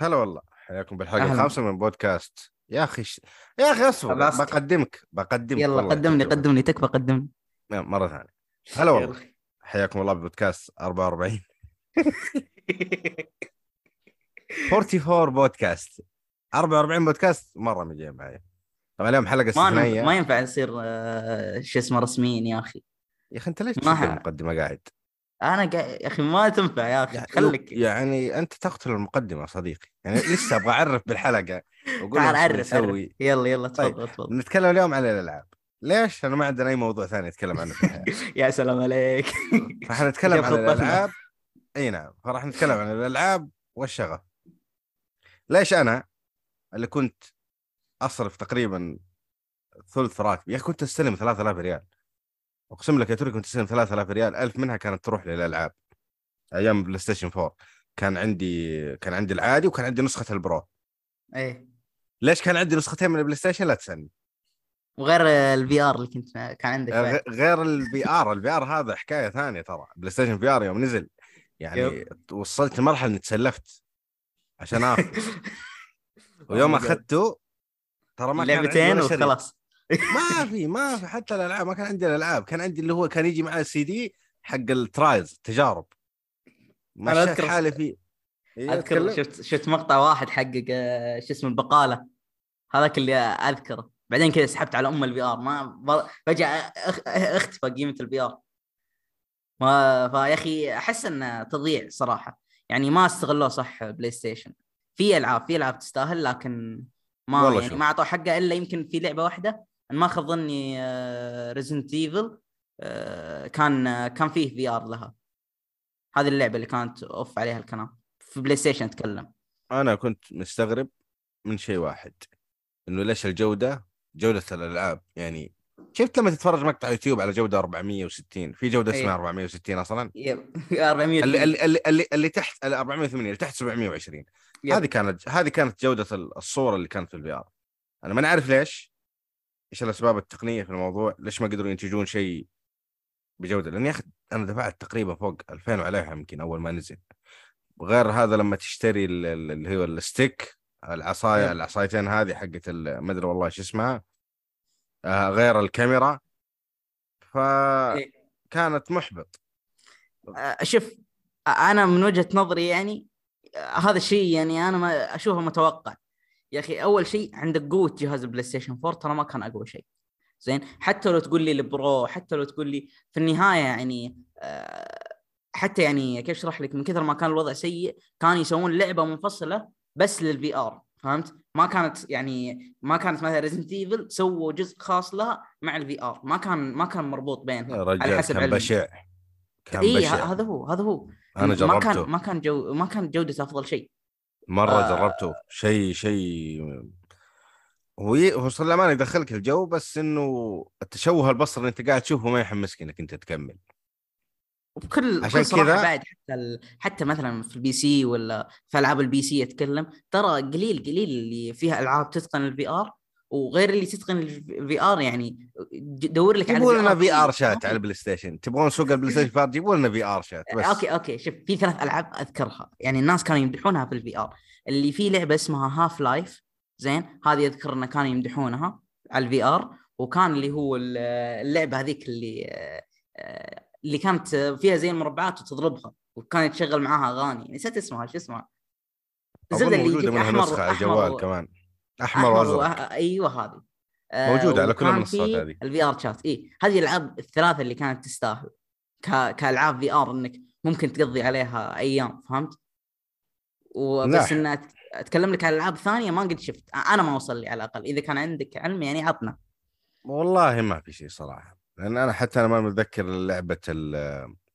هلا والله. حياكم بالحلقة. الخامسة من بودكاست. يا أخي ش... يا أخي أصبر. بقدمك بقدمك يلا والله قدمني. قدمني تكفى قدمني مرة ثانية. هلا والله. حياكم الله ببودكاست 44 44 بودكاست. 44 بودكاست؟ مرة مجي معي. طبعا اليوم حلقة استثنائيه ما ينفع نصير آه، شو اسمه رسميين يا أخي. يا أخي أنت ليش ما ح- المقدمة قاعد؟ أنا قا... يا أخي ما تنفع يا أخي يعني خليك. يعني أنت تقتل المقدمة صديقي. يعني لسه أبغى أعرف بالحلقة واقول تعال عرف عرف يلا يلا طيب. تفضل تفضل. نتكلم اليوم عن الألعاب. ليش؟ لأنه ما عندنا أي موضوع ثاني نتكلم عنه يا سلام عليك. راح نتكلم عن. الألعاب. إي نعم فراح نتكلم عن الألعاب والشغف. ليش أنا اللي كنت أصرف تقريبا ثلث راتبي؟ يا أخي كنت أستلم 3000 ريال. أقسم لك يا ترى كنت استلم 3000 ريال 1000 منها كانت تروح للألعاب. أيام PlayStation 4 كان عندي كان عندي العادي وكان عندي نسخة ال Pro. إيه. ليش كان عندي نسختين من ال PlayStation لا تسألني. وغير ال VR اللي كنت كان عندك بعد. غ- غير ال VR ال VR هذا حكاية ثانية ترى. PlayStation VR يوم نزل يعني. وصلت لمرحلة إني تسلفت عشان آخذ. ويوم. أخذته ترى ما كان عندي لعبتين. وخلاص. ما في ما في. حتى الألعاب ما كان عندي الألعاب. كان عندي اللي هو كان يجي معاه السي دي حق ال trials التجارب أنا مشيت أذكر- حالي فيه أذكر؟ شفت شفت مقطع واحد حق آه، شو اسمه البقالة. هذاك اللي أذكره. بعدين كذا سحبت على أم ال VR ما فجأة أختفى قيمة ال VR ما فيا أخي أحس إنه تضييع صراحة. يعني ما استغلوه صح PlayStation في ألعاب في ألعاب تستاهل لكن ما يعني شوف. ما أعطوه حقه إلا يمكن في لعبة واحدة. أنا ما خاب ظني Resident Evil كان كان فيه VR لها. هذه اللعبة اللي كانت أوف عليها الكلام. في PlayStation أتكلم. أنا كنت مستغرب من شيء واحد إنه ليش الجودة جودة الألعاب. يعني شفت لما تتفرج مقطع يوتيوب على جودة 460 في جودة. اسمها 460 أصلا؟ yep. 400 اللي اللي اللي, اللي, تحت ال 480 اللي تحت 720 yep. هذه كانت هذه كانت جودة ال- الصورة اللي كانت في ال VR. أنا ما نعرف ليش. إيش الأسباب التقنية في الموضوع؟ ليش ما قدروا ينتجون شيء بجودة؟ لأن يا أخي أنا دفعت تقريبا فوق 2000 وعليها يمكن أول ما نزل. وغير هذا لما تشتري ال- ال- اللي هو ال stick العصاية yep. العصايتين هذه حقت ما أدري والله إيش اسمها آه، غير الكاميرا. إيه. فكانت محبط. آه، شوف أنا من وجهة نظري يعني آه، هذا الشيء يعني أنا ما أشوفه متوقع. يا أخي أول شيء عندك قوة جهاز ال PlayStation 4 ترى ما كان أقوى شيء. زين؟ حتى لو تقول لي ال Pro حتى لو تقول لي في النهاية يعني آه، حتى يعني كيف أشرح لك؟ من كثر ما كان الوضع سيء كانوا يسوون لعبة منفصلة بس لل VR فهمت؟ ما كانت يعني ما كانت مثلا Resident Evil سووا جزء خاص لها مع ال VR ما كان ما كان مربوط بينها يا على حسب كان. بشع كان اي بشع. هذا هو هذا هو. أنا ما جربته. كان ما كان جو ما كان جودته أفضل شيء. مرة آه. جربته. شيء شيء. هو ي... هو صار الامانه يدخلك الجو بس إنه التشوه البصري اللي انت قاعد تشوفه ما يحمسك إنك أنت تكمل. وبكل عشان كذا- بعد حتى ال... حتى مثلا في ال PC ولا في ألعاب ال PC أتكلم ترى قليل قليل اللي فيها ألعاب تتقن ال VR وغير اللي تتقن ال VR يعني دور لك على جيبوا لنا VR. Chat. على ال PlayStation. تبغون سوق ال PlayStation VR جيبوا لنا VRChat بس. okay okay. شوف في ثلاث ألعاب أذكرها. يعني الناس كانوا يمدحونها في ال VR اللي في لعبة اسمها Half-Life زين؟ هذه أذكر انه كانوا يمدحونها على ال VR وكان اللي هو ال- اللعبة هذيك اللي آه، اللي كانت فيها زي المربعات وتضربها وكان يتشغل معاها أغاني. نسيت اسمها شو اسمها؟ الزبده اللي موجودة يجيك منها أحمر نسخة على الجوال كمان. أحمر وأزرق. وأ- أيوه هذه. آه، موجودة على كل المنصات هذه. ال VRChat اي هذه الألعاب الثلاثة اللي كانت تستاهل. ك... كألعاب VR إنك ممكن تقضي عليها أيام فهمت؟ وبس. إن أتكلم لك عن ألعاب ثانية ما قد شفت. أنا ما وصل لي على الأقل. إذا كان عندك علم يعني عطنا. والله ما في شيء صراحة. لأن أنا حتى أنا ما متذكر لعبة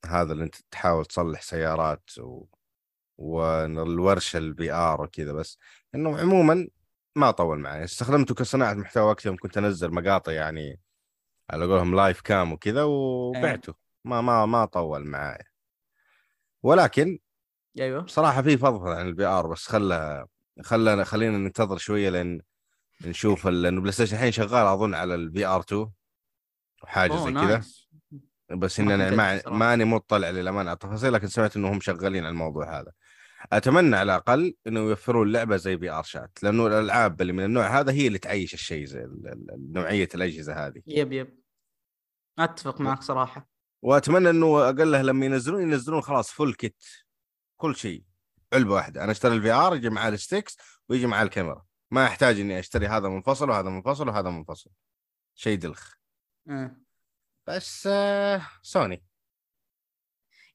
هذا اللي أنت تحاول تصلح سيارات و... والورشه ال VR وكذا بس. إنه عموما ما طول معي. استخدمته كصناعة محتوى وقت يوم كنت أنزل مقاطع يعني على قولهم live cam وكذا وبعته. ما ما ما طول معي. ولكن أيوه. بصراحه في فضفضه عن ال VR بس خلى خلى خلينا ننتظر شوية لين نشوف لأنه PlayStation الحين شغال أظن على ال VR 2 وحاجة زي كذا. بس ان أنا ما. ماني مطلع للأمانة على التفاصيل لكن سمعت إنه هم شغالين على الموضوع هذا. أتمنى على الأقل إنه يوفرون لعبة زي VRChat لأنه الألعاب اللي من النوع هذا هي اللي تعيش الشيء زي نوعية الأجهزة هذه. yep yep. أتفق معك صراحة. وأتمنى إنه اقله لما ينزلون ينزلون خلاص full kit كل شيء. علبة واحدة أنا أشتري ال VR يجي معاه ال sticks ويجي معاه الكاميرا. ما أحتاج إني أشتري هذا منفصل وهذا منفصل وهذا منفصل شيء دلخ. أه. بس آه سوني.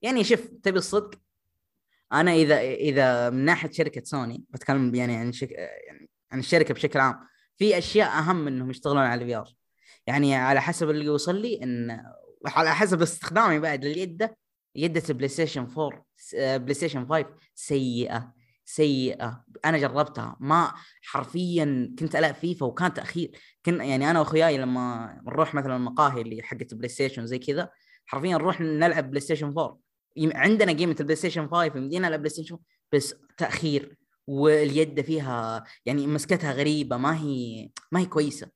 يعني شوف تبي الصدق؟ أنا إذا إذا من ناحية شركة سوني بتكلم يعني عن شك... يعني عن الشركة بشكل عام في أشياء أهم إنهم يشتغلون على ال VR يعني على حسب اللي يوصل لي إن على حسب استخدامي بعد لليده يده البلاي ستيشن 4 س- آه، بلاي ستيشن 5 سيئة سيئة. أنا جربتها ما حرفيا كنت ألعب فيفا وكان تأخير. كن يعني أنا وأخوياي لما نروح مثلا المقاهي اللي حقت البلاي ستيشن زي كذا حرفيا نروح نلعب بلاي ستيشن 4 يم- عندنا قيمه البلاي ستيشن 5 يمدينا نلعب بلاي ستيشن بس تأخير واليد فيها يعني مسكتها غريبة ما هي ما هي كويسة.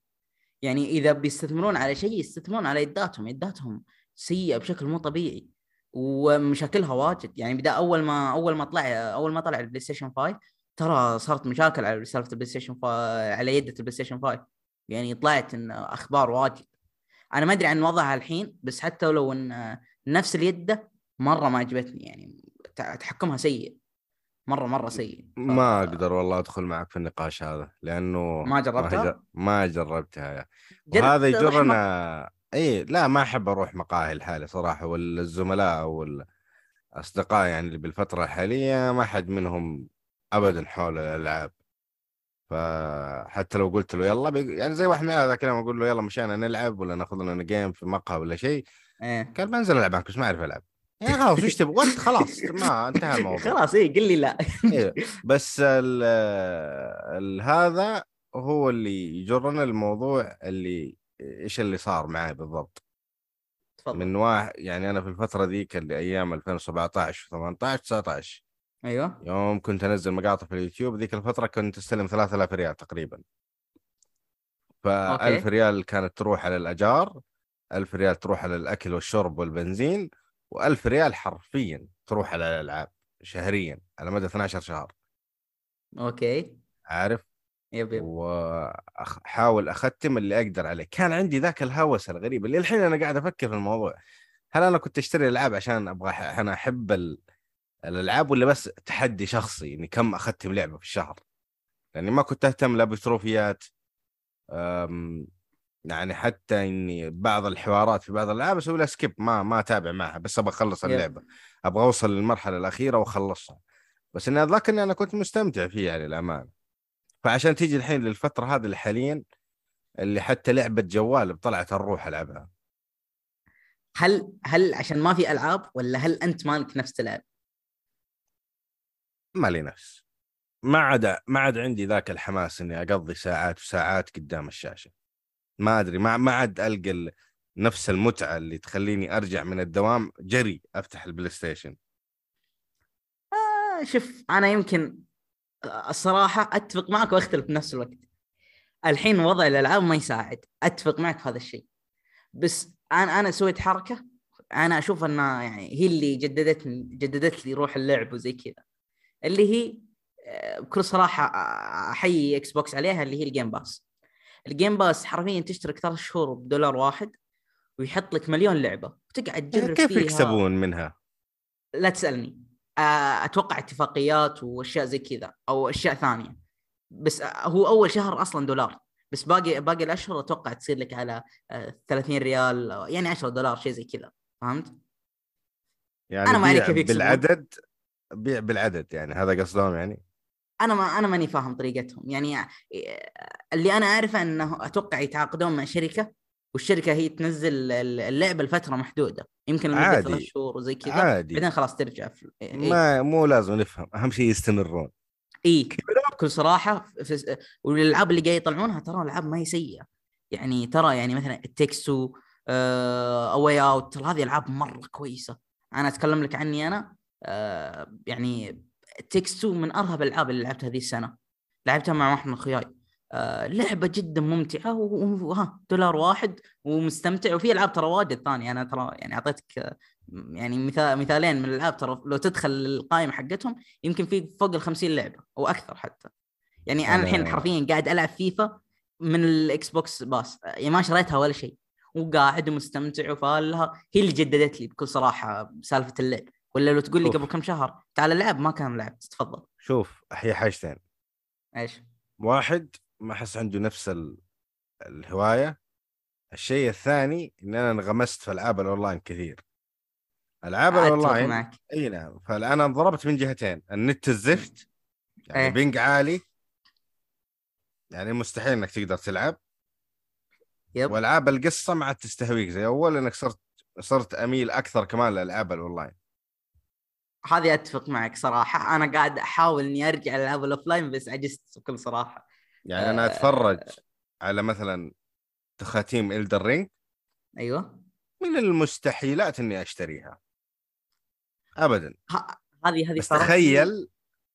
يعني إذا بيستثمرون على شيء يستثمرون على يداتهم يداتهم سيئة بشكل مو طبيعي ومشاكلها واجد. يعني بدا أول ما أول ما طلع أول ما طلع البلاي ستيشن 5 ترى صارت مشاكل على سالفه البلاي ستيشن 5 على يده البلاي ستيشن 5 يعني طلعت إن أخبار واجد. أنا ما أدري عن وضعها الحين بس حتى لو إن نفس اليده مرة ما عجبتني يعني تحكمها سيء مرة مرة سيء ف- ما أقدر والله أدخل معك في النقاش هذا لأنه ما جربتها؟ ما, جر... ما جربتها يا. جربت وهذا يجرنا إي لا ما أحب أروح مقاهي لحالي صراحة والزملاء والأصدقاء يعني اللي بالفترة الحالية ما حد منهم ابدا حول الألعاب فحتى لو قلت له يلا بيق... يعني زي واحد من هذا كلام أقول له يلا مشينا نلعب ولا ناخذ لنا جيم في مقهى ولا شيء إيه. قال بنزل ألعب معك بس ما أعرف ألعب يا خلاص وش تبغى؟ وقت خلاص ما انتهى الموضوع. خلاص اي قل لي لا. إيه، بس ال ال هذا هو اللي يجرنا الموضوع اللي إيش اللي صار معي بالضبط. تفضل. من واحد يعني أنا في الفترة ذيك اللي أيام 2017 و18 19 أيوه. يوم كنت أنزل مقاطع في اليوتيوب ذيك الفترة كنت أستلم 3000 ريال تقريبا. ف okay. 1000 ريال كانت تروح على الأجار 1000 ريال تروح على الأكل والشرب والبنزين و1000 ريال حرفيا تروح على الألعاب شهريا على مدى 12 شهر. okay. عارف؟ yep yep. واحاول أختم اللي أقدر عليه. كان عندي ذاك الهوس الغريب اللي الحين أنا قاعد أفكر في الموضوع. هل أنا كنت أشتري ألعاب عشان أبغى أنا أحب ال... الألعاب ولا بس تحدي شخصي إني كم أختم لعبة في الشهر؟ لأني ما كنت أهتم لا بتروفيات أم... يعني حتى إني بعض الحوارات في بعض الالعاب أسوي لها سكيب ما ما أتابع معها بس أبغى أخلص. اللعبة. أبغى أوصل للمرحلة الأخيرة وأخلصها. بس إني أتذكر إني أنا كنت مستمتع فيها يعني للأمانة. فعشان تيجي الحين للفترة هذه اللي حاليا اللي حتى لعبة جوال طلعت الروح ألعبها. هل هل عشان ما في ألعاب ولا هل أنت مالك نفس تلعب؟ ما لي نفس. ما عاد ما عاد عندي ذاك الحماس إني أقضي ساعات وساعات قدام الشاشة. ما أدري ما ما عاد ألقى ال- نفس المتعة اللي تخليني أرجع من الدوام جري أفتح البلاي ستيشن آه شوف أنا يمكن آه، الصراحة أتفق معك وأختلف بنفس الوقت. الحين وضع الألعاب ما يساعد، أتفق معك في هذا الشيء. بس أنا أنا سويت حركة أنا أشوف إنها يعني هي اللي جددتني جددت لي روح اللعب وزي كذا. اللي هي آه، بكل صراحة آه، أحيي Xbox عليها اللي هي ال Game Pass. ال Game Pass حرفيا تشترك ثلاث شهور بدولار واحد ويحط لك مليون لعبة. وتقعد تجرب كيف فيها. يكسبون منها؟ لا تسألني. آه، أتوقع اتفاقيات وأشياء زي كذا أو أشياء ثانية. بس آه، هو أول شهر أصلا دولار. بس باقي باقي الأشهر أتوقع تصير لك على آه، 30 ريال أو يعني 10 دولار شيء زي كذا. فهمت؟ يعني أنا ما كيف يكسبون. بالعدد بيع بالعدد يعني هذا قصدهم يعني؟ أنا ما أنا ماني فاهم طريقتهم. يعني آه، اللي أنا أعرفه إنه أتوقع يتعاقدون مع شركة والشركة هي تنزل اللعبة لفترة محدودة. يمكن لمدة. ثلاث شهور وزي كذا. عادي. بعدين خلاص ترجع في... إيه. ما مو لازم نفهم. أهم شيء يستمرون. إي بكل صراحة في والألعاب اللي قاعد يطلعونها ترى ألعاب ما هي سيئة. يعني ترى يعني مثلا It Takes Two A Way Out ترى هذه ألعاب مرة كويسة. أنا أتكلم لك عني أنا آه يعني Takes Two من أرهب الألعاب اللي لعبتها هذه السنة. لعبتها مع واحد من أخوياي. آه لعبة جدا ممتعة وها دولار واحد ومستمتع وفي ألعاب ترى واجد ثانية. أنا ترى يعني أعطيتك يعني مثال مثالين من الألعاب ترى لو تدخل القائمة حقتهم يمكن في فوق ال 50 لعبة أو أكثر حتى. يعني أنا الحين حرفيا قاعد ألعب فيفا من ال Xbox Pass. يعني ما شريتها ولا شيء. وقاعد ومستمتع وفالها. هي اللي جددت لي بكل صراحة بسالفه اللعب. ولا لو تقول لي. قبل كم شهر تعال العب ما كان لعبت تفضل. شوف هي حاجتين. إيش؟ واحد ما أحس عنده نفس ال... الهواية. الشيء الثاني إن أنا انغمست في ألعاب الأونلاين كثير. ألعاب أتفق الأونلاين إي نعم. فانا انضربت من جهتين النت الزفت يعني إيه. ping عالي. يعني مستحيل إنك تقدر تلعب. yep. وألعاب القصة ما عاد تستهويك زي أول إنك صرت صرت أميل أكثر كمان للالعاب الأونلاين. هذه أتفق معك صراحة. أنا قاعد أحاول إني أرجع العاب ال offline بس عجزت بكل صراحة. يعني أنا آه. أتفرج على مثلا تخاتيم Elden Ring أيوه. من المستحيلات إني أشتريها. ابدا. هذه هذه بس لي- تخيل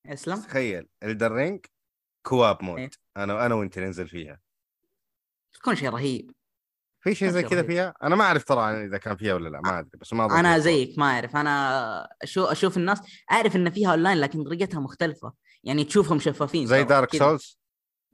أسلم. تخيل Elden Ring co-op mode. إيه. أنا أنا وأنت ننزل فيها. تكون شيء رهيب. في شيء زي كذا. فيها؟ أنا ما أعرف ترى إذا كان فيها ولا لا ما أدري بس ما أظن أنا زيك ما أعرف. أنا أشوف أشوف الناس أعرف إن فيها اونلاين لكن طريقتها مختلفة. يعني تشوفهم شفافين زي Dark. Souls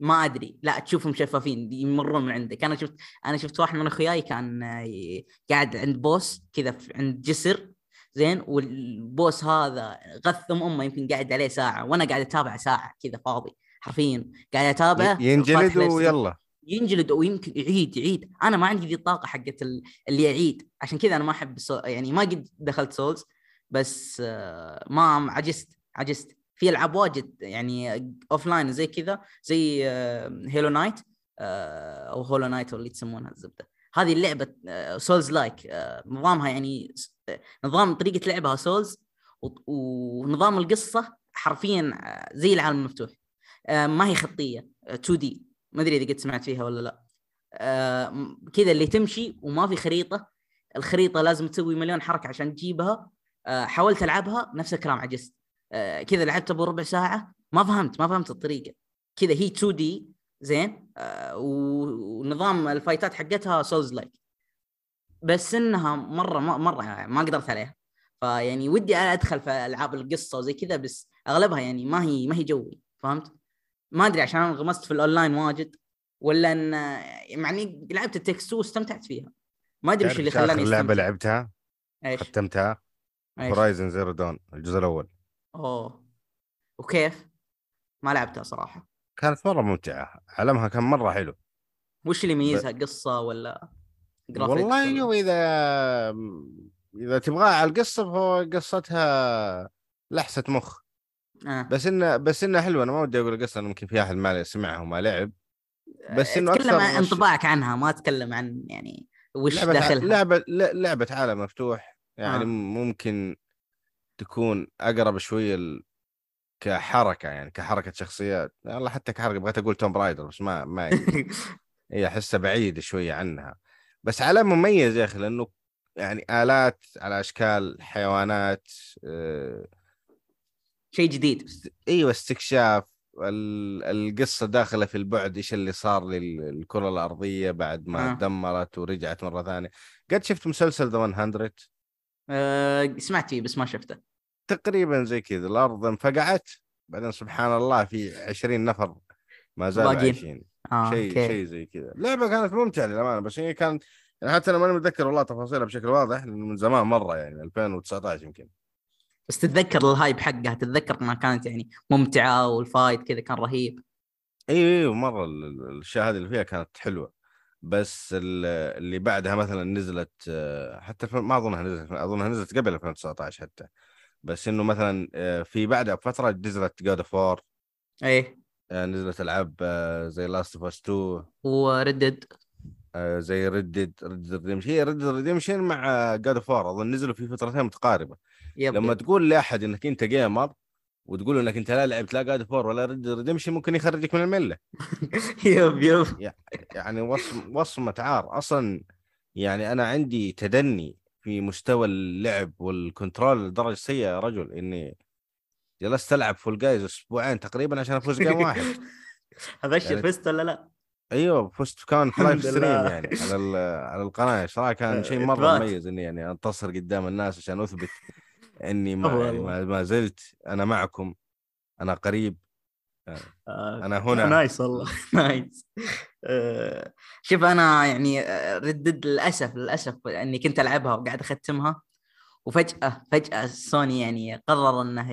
ما أدري. لا تشوفهم شفافين يمرون من عندك. أنا شفت أنا شفت واحد من أخوياي كان آه، قاعد عند boss كذا عند جسر زين وال boss هذا غثم أمه يمكن قاعد عليه ساعة وأنا قاعد أتابع ساعة كذا فاضي حرفيا. قاعد اتابعه ينجلد. ويلا. ينجلد ويمكن يعيد يعيد. أنا ما عندي ذي الطاقة حقت ال- اللي يعيد. عشان كذا أنا ما أحب ال Sou... يعني ما قد دخلت Souls بس آه، ما عجزت عجزت. في ألعاب واجد يعني offline زي كذا زي آه، Hollow Knight آه، أو Hollow Knight أو اللي تسمونها الزبدة. هذه اللعبة souls-like نظامها يعني آه، نظام طريقة لعبها souls ونظام القصة حرفيا آه، زي العالم المفتوح. آه، ما هي خطية 2D ما أدري إذا قد سمعت فيها ولا لا. آه، كذا اللي تمشي وما في خريطة الخريطة لازم تسوي مليون حركة عشان تجيبها. آه، حاولت ألعبها نفس الكلام عجزت. آه، كذا لعبت أبو ربع ساعة ما فهمت ما فهمت الطريقة. كذا هي 2 D زين. آه، ونظام الفايتات حقتها souls like بس إنها مرة مرة ما قدرت عليها. فيعني ودي أدخل في ألعاب القصة وزي كذا بس أغلبها يعني ما هي ما هي جوي فهمت؟ ما أدري عشان أنا انغمست في الأونلاين واجد ولا إن مع اني لعبت ال text واستمتعت فيها. ما أدري وش اللي خلاني لعبه أستمتع. لعبتها؟ إيش؟ ختمتها؟ Horizon Zero Dawn الجزء الأول. أوه. وكيف؟ ما لعبتها صراحة. كانت مرة ممتعة. عالمها كان مرة حلو. وش اللي يميزها؟ قصة ولا graphics والله ولا- إذا إذا تبغاها على القصة فهو قصتها لحسة مخ. آه. بس إنه بس انها حلوة أنا ما ودي أقول القصة ممكن في أحد ما سمعها وما لعب بس إنه أتكلم أكثر عن انطباعك عنها ما أتكلم عن يعني وش لعبة داخلها لعبة لعبة عالم مفتوح يعني آه. ممكن تكون أقرب شوية ال... كحركة يعني كحركة شخصيات والله حتى كحركة بغيت أقول توم رايدر بس ما ما يجي. هي احسها بعيد شوية عنها بس عالم مميز يا أخي لأنه يعني آلات على أشكال حيوانات آه، شيء جديد. إيوه استكشاف ال- القصة داخلة في البعد إيش اللي صار للكرة الأرضية بعد ما آه. تدمرت ورجعت مرة ثانية. قد شفت مسلسل ذا 100 آه، سمعت فيه بس ما شفته. تقريبا زي كذا الأرض انفقعت بعدين سبحان الله في 20 نفر ما زالوا. عايشين. آه شيء شيء زي كذا. اللعبة كانت ممتعة للأمانة بس هي كانت يعني حتى أنا ماني متذكر والله تفاصيلها بشكل واضح من زمان مرة يعني 2019 يمكن. بس تتذكر ال hype حقها تتذكر إنها كانت يعني ممتعة وال fight كذا كان رهيب. أيوه أيوه مرة ال- ال- الأشياء هذه اللي فيها كانت حلوة. بس ال- اللي بعدها مثلا نزلت آه، حتى ما أظنها نزلت أظنها نزلت قبل 2019 حتى. بس إنه مثلا آه، في بعدها بفترة نزلت God of War إيه. نزلت ألعاب آه، زي Last of Us 2 و Red Dead آه، زي Red Dead Red Dead Redemption هي Red Dead Redemption مع God of War أظن نزلوا في فترتين متقاربة. yep لما. تقول لأحد إنك أنت gamer وتقول إنك أنت لا لعبت لا God of War ولا Red Dead Redemption ممكن يخرجك من الملة yep yep يعني وصم وصمة عار أصلا يعني أنا عندي تدني في مستوى اللعب وال control لدرجة سيئة يا رجل إني جلست ألعب Fall Guys أسبوعين تقريبا عشان أفوز game واحد ابشر يعني- فزت ولا لا؟ أيوه فزت كان في live stream. يعني على على القناة صراحة كان شيء مرة. مميز إني يعني أنتصر قدام الناس عشان أثبت إني ما, يعني. ما, زلت أنا معكم أنا قريب. آه، أنا هنا. nice والله. nice. آه، شوف أنا يعني آه، Red Dead للأسف للأسف إني كنت ألعبها وقاعد أختمها وفجأة فجأة سوني يعني قرر إنه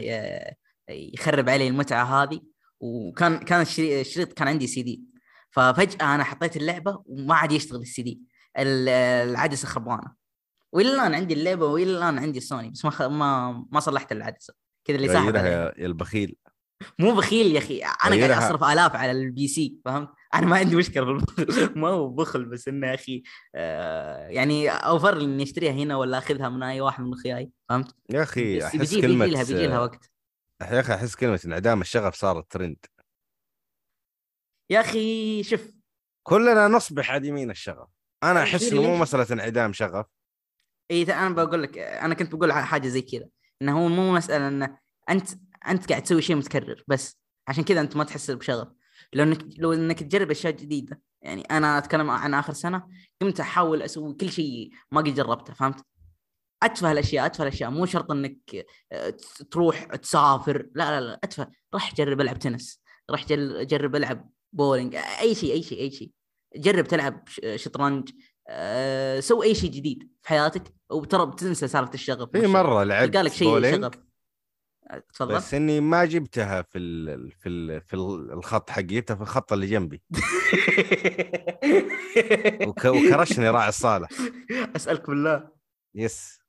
يخرب علي المتعة هذه وكان كان الشري- الشريط كان عندي سي دي. ففجأة أنا حطيت اللعبة وما عاد يشتغل السي دي. ال- العدسة خربانة. والى الآن عندي اللعبة والى الآن عندي سوني بس ما خ... ما ما صلحت العدسه كذا اللي ساحب يا يا البخيل. مو بخيل يا أخي أنا قاعد. أصرف آلاف على ال PC فهمت؟ أنا ما عندي مشكلة بالبخل. ما هو بخل بس إنه يا أخي آه يعني أوفر لي إني أشتريها هنا ولا أخذها من أي واحد من اخوياي فهمت؟ يا أخي أحس بيجي كلمة بيجي لها بيجي لها وقت. يا أخي أحس كلمة انعدام الشغف صارت ترند يا أخي شوف. كلنا نصبح عديمين الشغف. أنا أحس إنه مو؟ مسألة انعدام شغف. اي أنا بقول لك أنا كنت بقول حاجة زي كذا إنه هو مو مسألة إنه أنت أنت قاعد تسوي شيء متكرر بس عشان كذا أنت ما تحس بشغف. لو إنك لو إنك تجرب أشياء جديدة يعني أنا أتكلم عن آخر سنة قمت أحاول أسوي كل شيء ما قد جربته فهمت؟ أتفه الاشياء أتفه الاشياء مو شرط إنك آه، تروح تسافر لا لا لا أتفه. روح جرب ألعب تنس جل- جرب ألعب بولينج أي شيء أي شيء أي شيء. جرب تلعب شطرنج أه سوي أي شيء جديد في حياتك وترى بتنسى سالفة الشغف في والشغف. مرة لعبت لك شيء شغف. أه، تفضل. بس إني ما جبتها في ال في ال في ال- الخط حقي جبتها في الخط اللي جنبي. وك وكرشني راعي الصالة أسألك بالله. yes.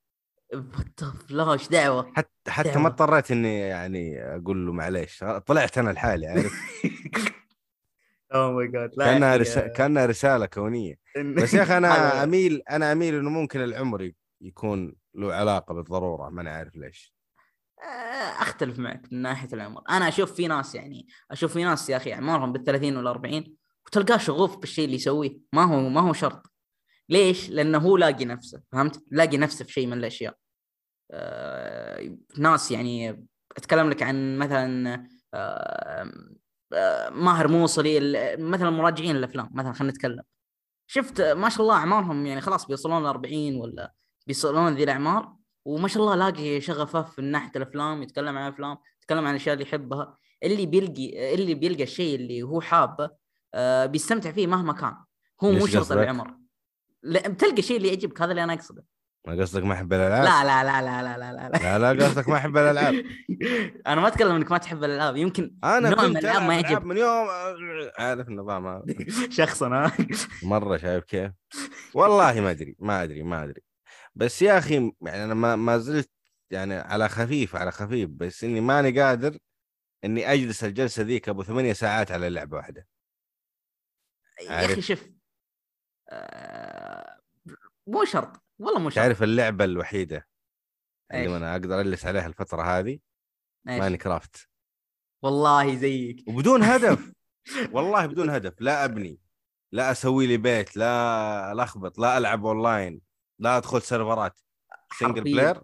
فلاش دعوة. حتى حتى. ما اضطريت إني يعني أقول له معليش طلعت أنا لحالي عارف؟ oh my God كأنها رسالة كأنها رسالة كونية. بس يا أخي أنا أميل أنا أميل إنه ممكن العمر يكون له علاقة بالضرورة ما أنا عارف ليش. آه، أختلف معك من ناحية العمر. أنا أشوف في ناس يعني أشوف في ناس يا أخي اعمارهم بال 30 ولا 40 وتلقاه شغوف بالشيء اللي يسويه. ما هو ما هو شرط. ليش؟ لأنه هو لاقي نفسه فهمت؟ لاقي نفسه في شيء من الأشياء. آه، ناس يعني أتكلم لك عن مثلا آه، ماهر موصلي مثلا مراجعين الأفلام مثلا خلينا نتكلم. شفت ما شاء الله أعمارهم يعني خلاص بيوصلون ل 40 ولا بيوصلون ذي الأعمار وما شاء الله لاقي شغفه في ناحية الأفلام يتكلم عن الافلام يتكلم عن الاشياء اللي يحبها. اللي بيلقي اللي بيلقى الشيء اللي هو حابه آه بيستمتع فيه مهما كان. هو مو شرط؟ العمر لا بتلقى الشيء اللي يعجبك هذا اللي أنا أقصده. ما قصدك ما أحب الألعاب؟ لا لا لا لا لا لا لا, لا. لا قصدك ما أحب الألعاب. أنا ما أتكلم إنك ما تحب الألعاب. يمكن أنا نوع من العب ما يعجب. من يوم عارف النظام هذا. شخصا ها مرة شايف كيف؟ والله ما أدري ما أدري ما أدري. بس يا أخي يعني أنا ما, ما زلت يعني على خفيف على خفيف. بس إني ماني قادر إني أجلس الجلسة ذيك أبو ثمانية ساعات على لعبة واحدة. يا. أخي شوف آه، مو شرط. والله مو تعرف اللعبة الوحيدة؟ اللي أنا أقدر اجلس عليها الفترة هذه؟ ماين كرافت والله زيك. وبدون هدف. والله بدون هدف. لا أبني. لا أسوي لي بيت. لا الخبط لا ألعب أونلاين. لا أدخل سيرفرات. single. player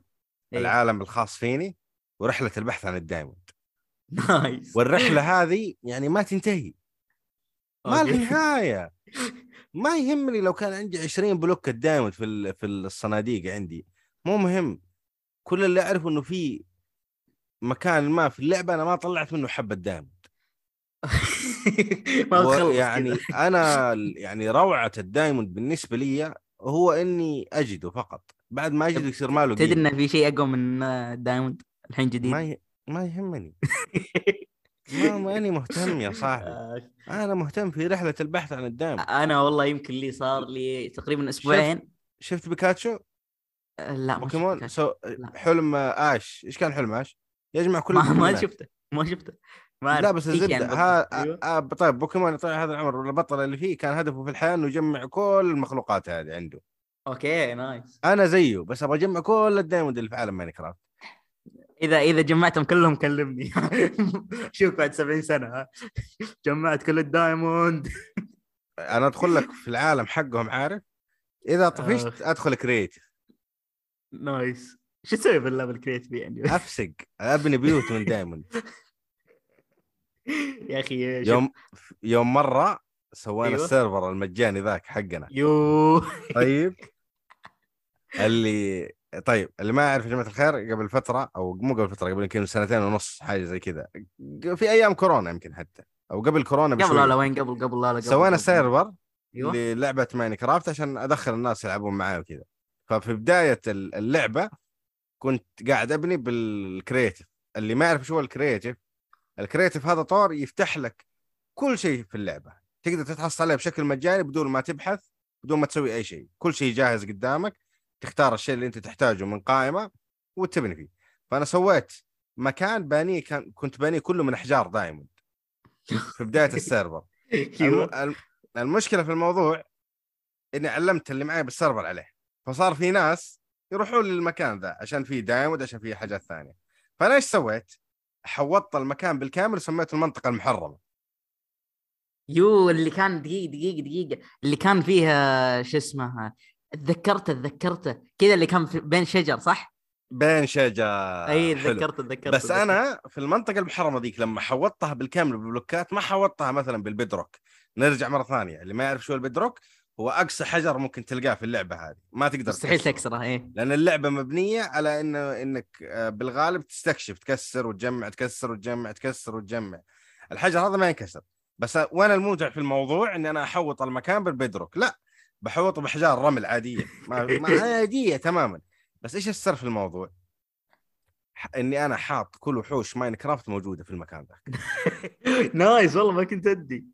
إيه. العالم الخاص فيني. ورحلة البحث عن ال diamond. nice والرحلة هذه يعني ما تنتهي. ما لها. نهاية. ما يهمني لو كان عندي 20 block ال diamond في في الصناديق عندي. مو مهم. كل اللي أعرفه إنه في مكان ما في اللعبة أنا ما طلعت منه حبه diamond ما تخلص يعني. أنا يعني روعة ال diamond بالنسبة لي هو إني أجده فقط. بعد ما أجده يصير ماله تدري. إنه في شيء أقوى من آه، diamond؟ الحين جديد. ما ي... ما يهمني. ما ماني مهتم يا صاحبي أنا مهتم في رحلة البحث عن ال diamond أنا والله يمكن لي صار لي تقريبا أسبوعين شفت بيكاتشو آه، لا ما بوكيمون. سو... لا. حلم Ash إيش كان حلم Ash يجمع كل ما, ما. شفته ما شفته ما. لا بس الزبده يعني ها؟ أيوة. آه طيب بوكيمون يطلع هذا العمر البطل اللي فيه كان هدفه في الحياة إنه يجمع كل المخلوقات هذه عنده okay nice أنا زيه بس أبغى أجمع كل ال diamond اللي في عالم Minecraft اذا إذا جمعتهم كلهم كلمني. شوف بعد 70 سنة. ها جمعت كل ال diamond. أنا أدخل لك في العالم حقهم عارف؟ إذا طفشت آخ. أدخل creative nice. شو تسوي باللعبه ال creative يعني أفسق. أبني بيوت من diamond. يا أخي يوم يوم مرة سوينا أيوة. ال server المجاني ذاك حقنا. يو طيب. اللي طيب اللي ما يعرف يا جماعة الخير قبل فترة أو مو قبل فترة قبل يمكن سنتين ونص حاجة زي كذا. في أيام كورونا يمكن حتى أو قبل كورونا قبل بشوي. لا لا وين؟ قبل قبل لا لا قبل سوينا قبل. server أيوه. للعبة ماين كرافت عشان أدخل الناس يلعبون معي وكذا. ففي بداية ال- اللعبة كنت قاعد أبني بال creative اللي ما يعرف شو هو ال creative ال creative هذا طور يفتح لك كل شيء في اللعبة. تقدر تتحصل عليه بشكل مجاني بدون ما تبحث بدون ما تسوي أي شيء. كل شيء جاهز قدامك. تختار الشيء اللي انت تحتاجه من قائمة وتبني فيه. فأنا سويت مكان بانيه كان كنت بانيه كله من أحجار diamond في بداية ال server. الم- المشكلة في الموضوع إني علمت اللي معي بال server عليه. فصار في ناس يروحون للمكان ذا عشان فيه diamond عشان فيه حاجات ثانية. فأنا إيش سويت؟ حوطت المكان بالكامل وسميته المنطقة المحرمة. you اللي كان دقيقة دقيقة دقيقة اللي كان فيها شو اسمه تذكرته تذكرته. كذا اللي كان في بين شجر صح؟ بين شجر. إي. تذكرته تذكرته بس أنا في المنطقة المحرمه ذيك لما حوطتها بالكامل بالبلوكات ما حوطتها مثلا بالبدروك نرجع مرة ثانية. اللي ما يعرف شو البدروك هو أقصى حجر ممكن تلقاه في اللعبة هذه. ما تقدر مستحيل تكسره. إيه لأن اللعبة مبنية على إنه إنك آه، بالغالب تستكشف تكسر وتجمع تكسر وتجمع تكسر وتجمع. الحجر هذا ما ينكسر. بس وين الممتع في الموضوع؟ إني أنا أحوط المكان بالبدروك لا. بحوطه باحجار رمل عادية. ما, ما عادية تماما. بس إيش السر في الموضوع؟ إني أنا حاط كل وحوش ماين كرافت موجودة في المكان ذاك. nice والله ما كنت أدري.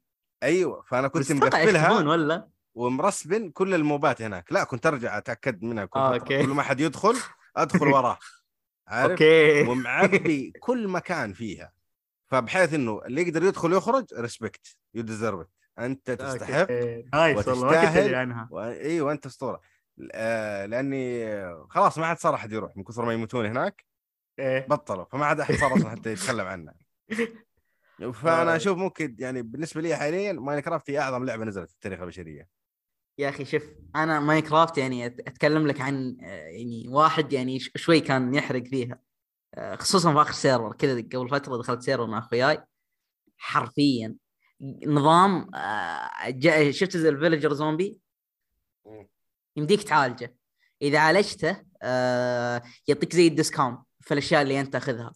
أيوه فأنا كنت مقفلها ولا؟ ومرسبن كل الموبات هناك. لا كنت أرجع أتأكد منها. كل, آه،. okay. كل ما حد يدخل أدخل وراه. عارف؟ okay. ومعبي كل مكان فيها. فبحيث إنه اللي يقدر يدخل يخرج respect you deserve أنت تستحق. nice والله وتستاهل. أدري عنها و... أيوه انت أسطورة آه لأني خلاص ما عاد صار أحد يروح من كثر ما يموتون هناك إيه. بطلوا فما عاد أحد صار أصلا حتى يتكلم عنها فأنا آه. أشوف ممكن يعني بالنسبة لي حاليا ماين كرافت هي أعظم لعبة نزلت في تاريخ البشرية يا أخي شوف أنا ماينكرافت يعني أت- أتكلم لك عن آه، يعني واحد يعني ش- شوي كان يحرق فيها آه، خصوصا في آخر server كذا قبل فترة دخلت server مع أخوياي حرفيا نظام آه، شفت زي ال villager zombie. يمديك تعالجه. إذا عالجته آه، يعطيك زي ال discount في الأشياء اللي أنت تاخذها.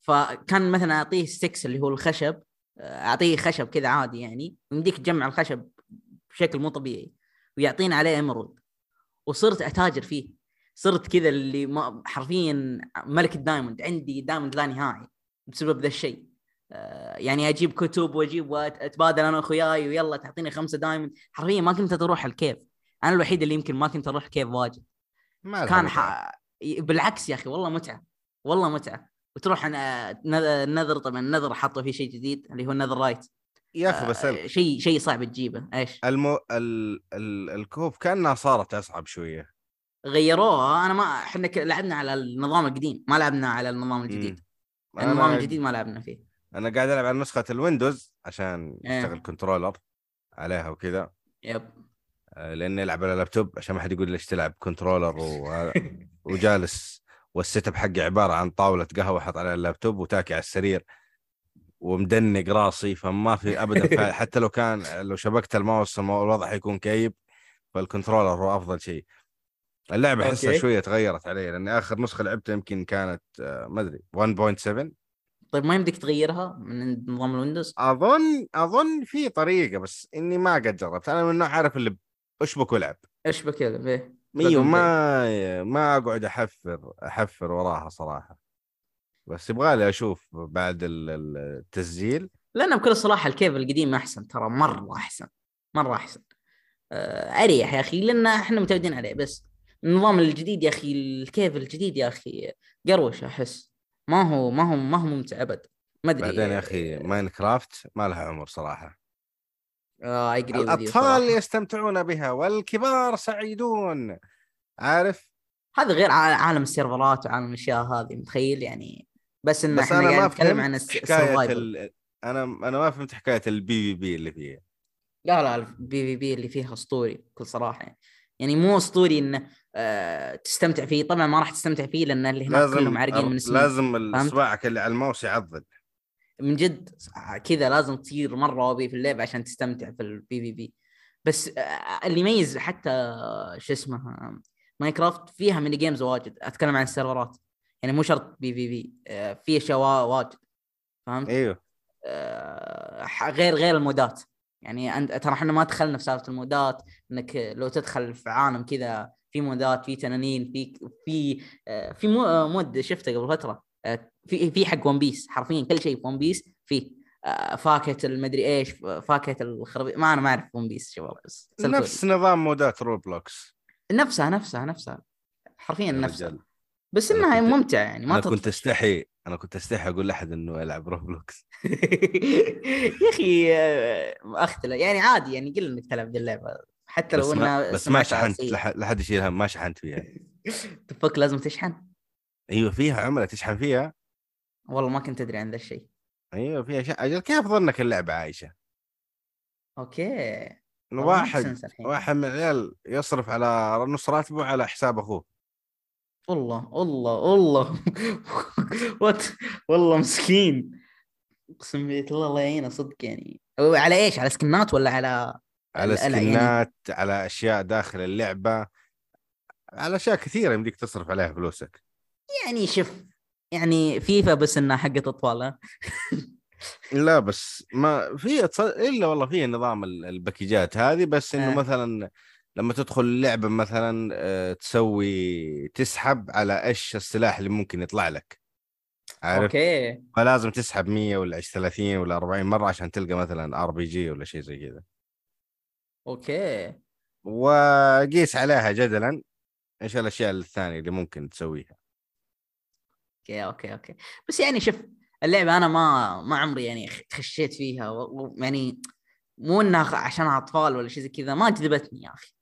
فكان مثلا أعطيه sticks اللي هو الخشب آه، أعطيه خشب كذا عادي يعني. يمديك تجمع الخشب بشكل مو طبيعي ويعطينا عليه emerald وصرت أتاجر فيه. صرت كذا اللي ما حرفيا ملك ال diamond. عندي diamond لا نهائي بسبب ذا الشيء. يعني أجيب كتب وأجيب واتبادل أنا واخوياي ويلا تعطيني خمسة diamond. حرفيا ما كنت أروح ال cave. أنا الوحيد اللي يمكن ما كنت أروح cave واجد. ما كان. ح... بالعكس يا أخي والله متعة. والله متعة. وتروح أنا ال Nether طبعا ال Nether حطوا فيه شيء جديد اللي هو ال netherite. يا أخي بس آه، شيء شيء صعب تجيبه. إيش؟ المو... ال... ال... الكوب كأنها صارت أصعب شوية. غيروها أنا ما إحنا لعبنا على النظام القديم. ما لعبنا على النظام الجديد. النظام أنا الجديد ما لعبنا فيه. أنا قاعد ألعب على نسخة الويندوز عشان إيه. يشتغل controller عليها وكذا. yep. آه، لأني ألعب على لابتوب عشان ما حد يقول ليش تلعب controller و... وجالس وال setup حقي عبارة عن طاولة قهوة حط عليها اللابتوب وتاكي على السرير ومدنق راسي فما في ابدا. حتى لو كان لو شبكت الماوس الوضع حيكون كئيب فال controller هو أفضل شيء. اللعبة احسها. شوية تغيرت علي لأني آخر نسخة لعبتها يمكن كانت آه، ما أدري 1.7 طيب ما يمديك تغيرها من نظام الويندوز؟ أظن أظن في طريقة بس إني ما قد جربت أنا من النوع عارف اللي أشبك وألعب. إيش بك يا فيه أيوه ما ما أقعد أحفر أحفر وراها صراحة. بس يبغالي أشوف بعد ال- ال- التسجيل. لأن بكل صراحة ال cave القديم أحسن ترى مرة أحسن مرة أحسن. آه، أريح يا أخي لأن إحنا متعودين عليه بس. النظام الجديد يا أخي ال cave الجديد يا أخي قروش أحس. ما هو ما هو ما هو ممتع أبد. ما أدري. بعدين يا أخي ماين كرافت ما لها عمر صراحة. with you الأطفال. يستمتعون بها والكبار سعيدون. عارف؟ هذا غير عالم السيرفرات وعالم الأشياء هذه متخيل يعني؟ بس ان بس إحنا قاعد ما نتكلم عن ال survival ال... أنا أنا ما فهمت حكاية ال PvP اللي فيه لا لا ال PvP اللي فيها أسطوري بكل صراحة. يعني, يعني مو أسطوري انه آه تستمتع فيه. طبعا ما راح تستمتع فيه لأن اللي هناك كلهم عارقين من السنين لازم اصبعك اللي على الماوس يعضل. من جد كذا لازم تصير مرة OP في اللعبة عشان تستمتع في ال PvP بس آه، اللي يميز حتى شو اسمه ماينكرافت فيها mini games واجد. أتكلم عن السيرفرات. يعني مو شرط PvP في في اشياء واجد. فهمت؟ إيوه. آه، غير غير المودات. يعني انت ترى إحنا ما دخلنا في سالفة المودات إنك لو تدخل في عالم كذا في مودات في تنانين في في آه، في mo- mod شفته قبل فترة. آه، في في حق ون بيس حرفيا كل شيء في ون بيس فيه. آه، فاكهة المدري إيش فاكهة الخربي ما أنا ما أعرف ون بيس شباب بس نفس نظام مودات روبلوكس. نفسها نفسا نفسا حرفيا يا نفسها. بس إنها كنت- ممتعة يعني ما أنا تطفش. كنت أستحي أنا كنت أستحي أقول لأحد إنه يلعب روبلوكس يا أخي آه، اختلف يعني عادي يعني قل إنك تلعب ذي اللعبه حتى لو إنها بس ما شحنت سيئة. لح- لا حد يشيل هم ما شحنت فيها تفك لازم تشحن أيوه فيها عمله تشحن فيها والله ما كنت أدري عن ذا الشيء أيوه فيها شيء أجل كيف ظنك اللعبة عايشة؟ okay واحد. واحد من العيال يصرف على نص راتبه على حساب أخوه والله والله والله. what والله مسكين. اقسم بالله الله يعينه صدق يعني. على إيش؟ على سكنات ولا على على يعني- سكنات على أشياء داخل اللعبة على أشياء كثيرة يمديك تصرف عليها فلوسك. يعني شوف يعني فيفا بس إنها حقت أطفال لا بس ما في إلا والله في نظام ال- الباكيجات هذه بس إنه آه. مثلا لما تدخل اللعبة مثلا آه، تسوي تسحب على إيش السلاح اللي ممكن يطلع لك. عارف؟ okay. فلازم تسحب 100 ولا 30 ولا 40 مرة عشان تلقى مثلا RPG ولا شيء زي كذا. أوكي. وقيس عليها جدلا إيش الأشياء الثانية اللي ممكن تسويها. okay okay okay. بس يعني شوف اللعبة أنا ما ما عمري يعني خشيت فيها و- يعني مو إنها عشان أطفال ولا شيء زي كذا ما جذبتني يا أخي.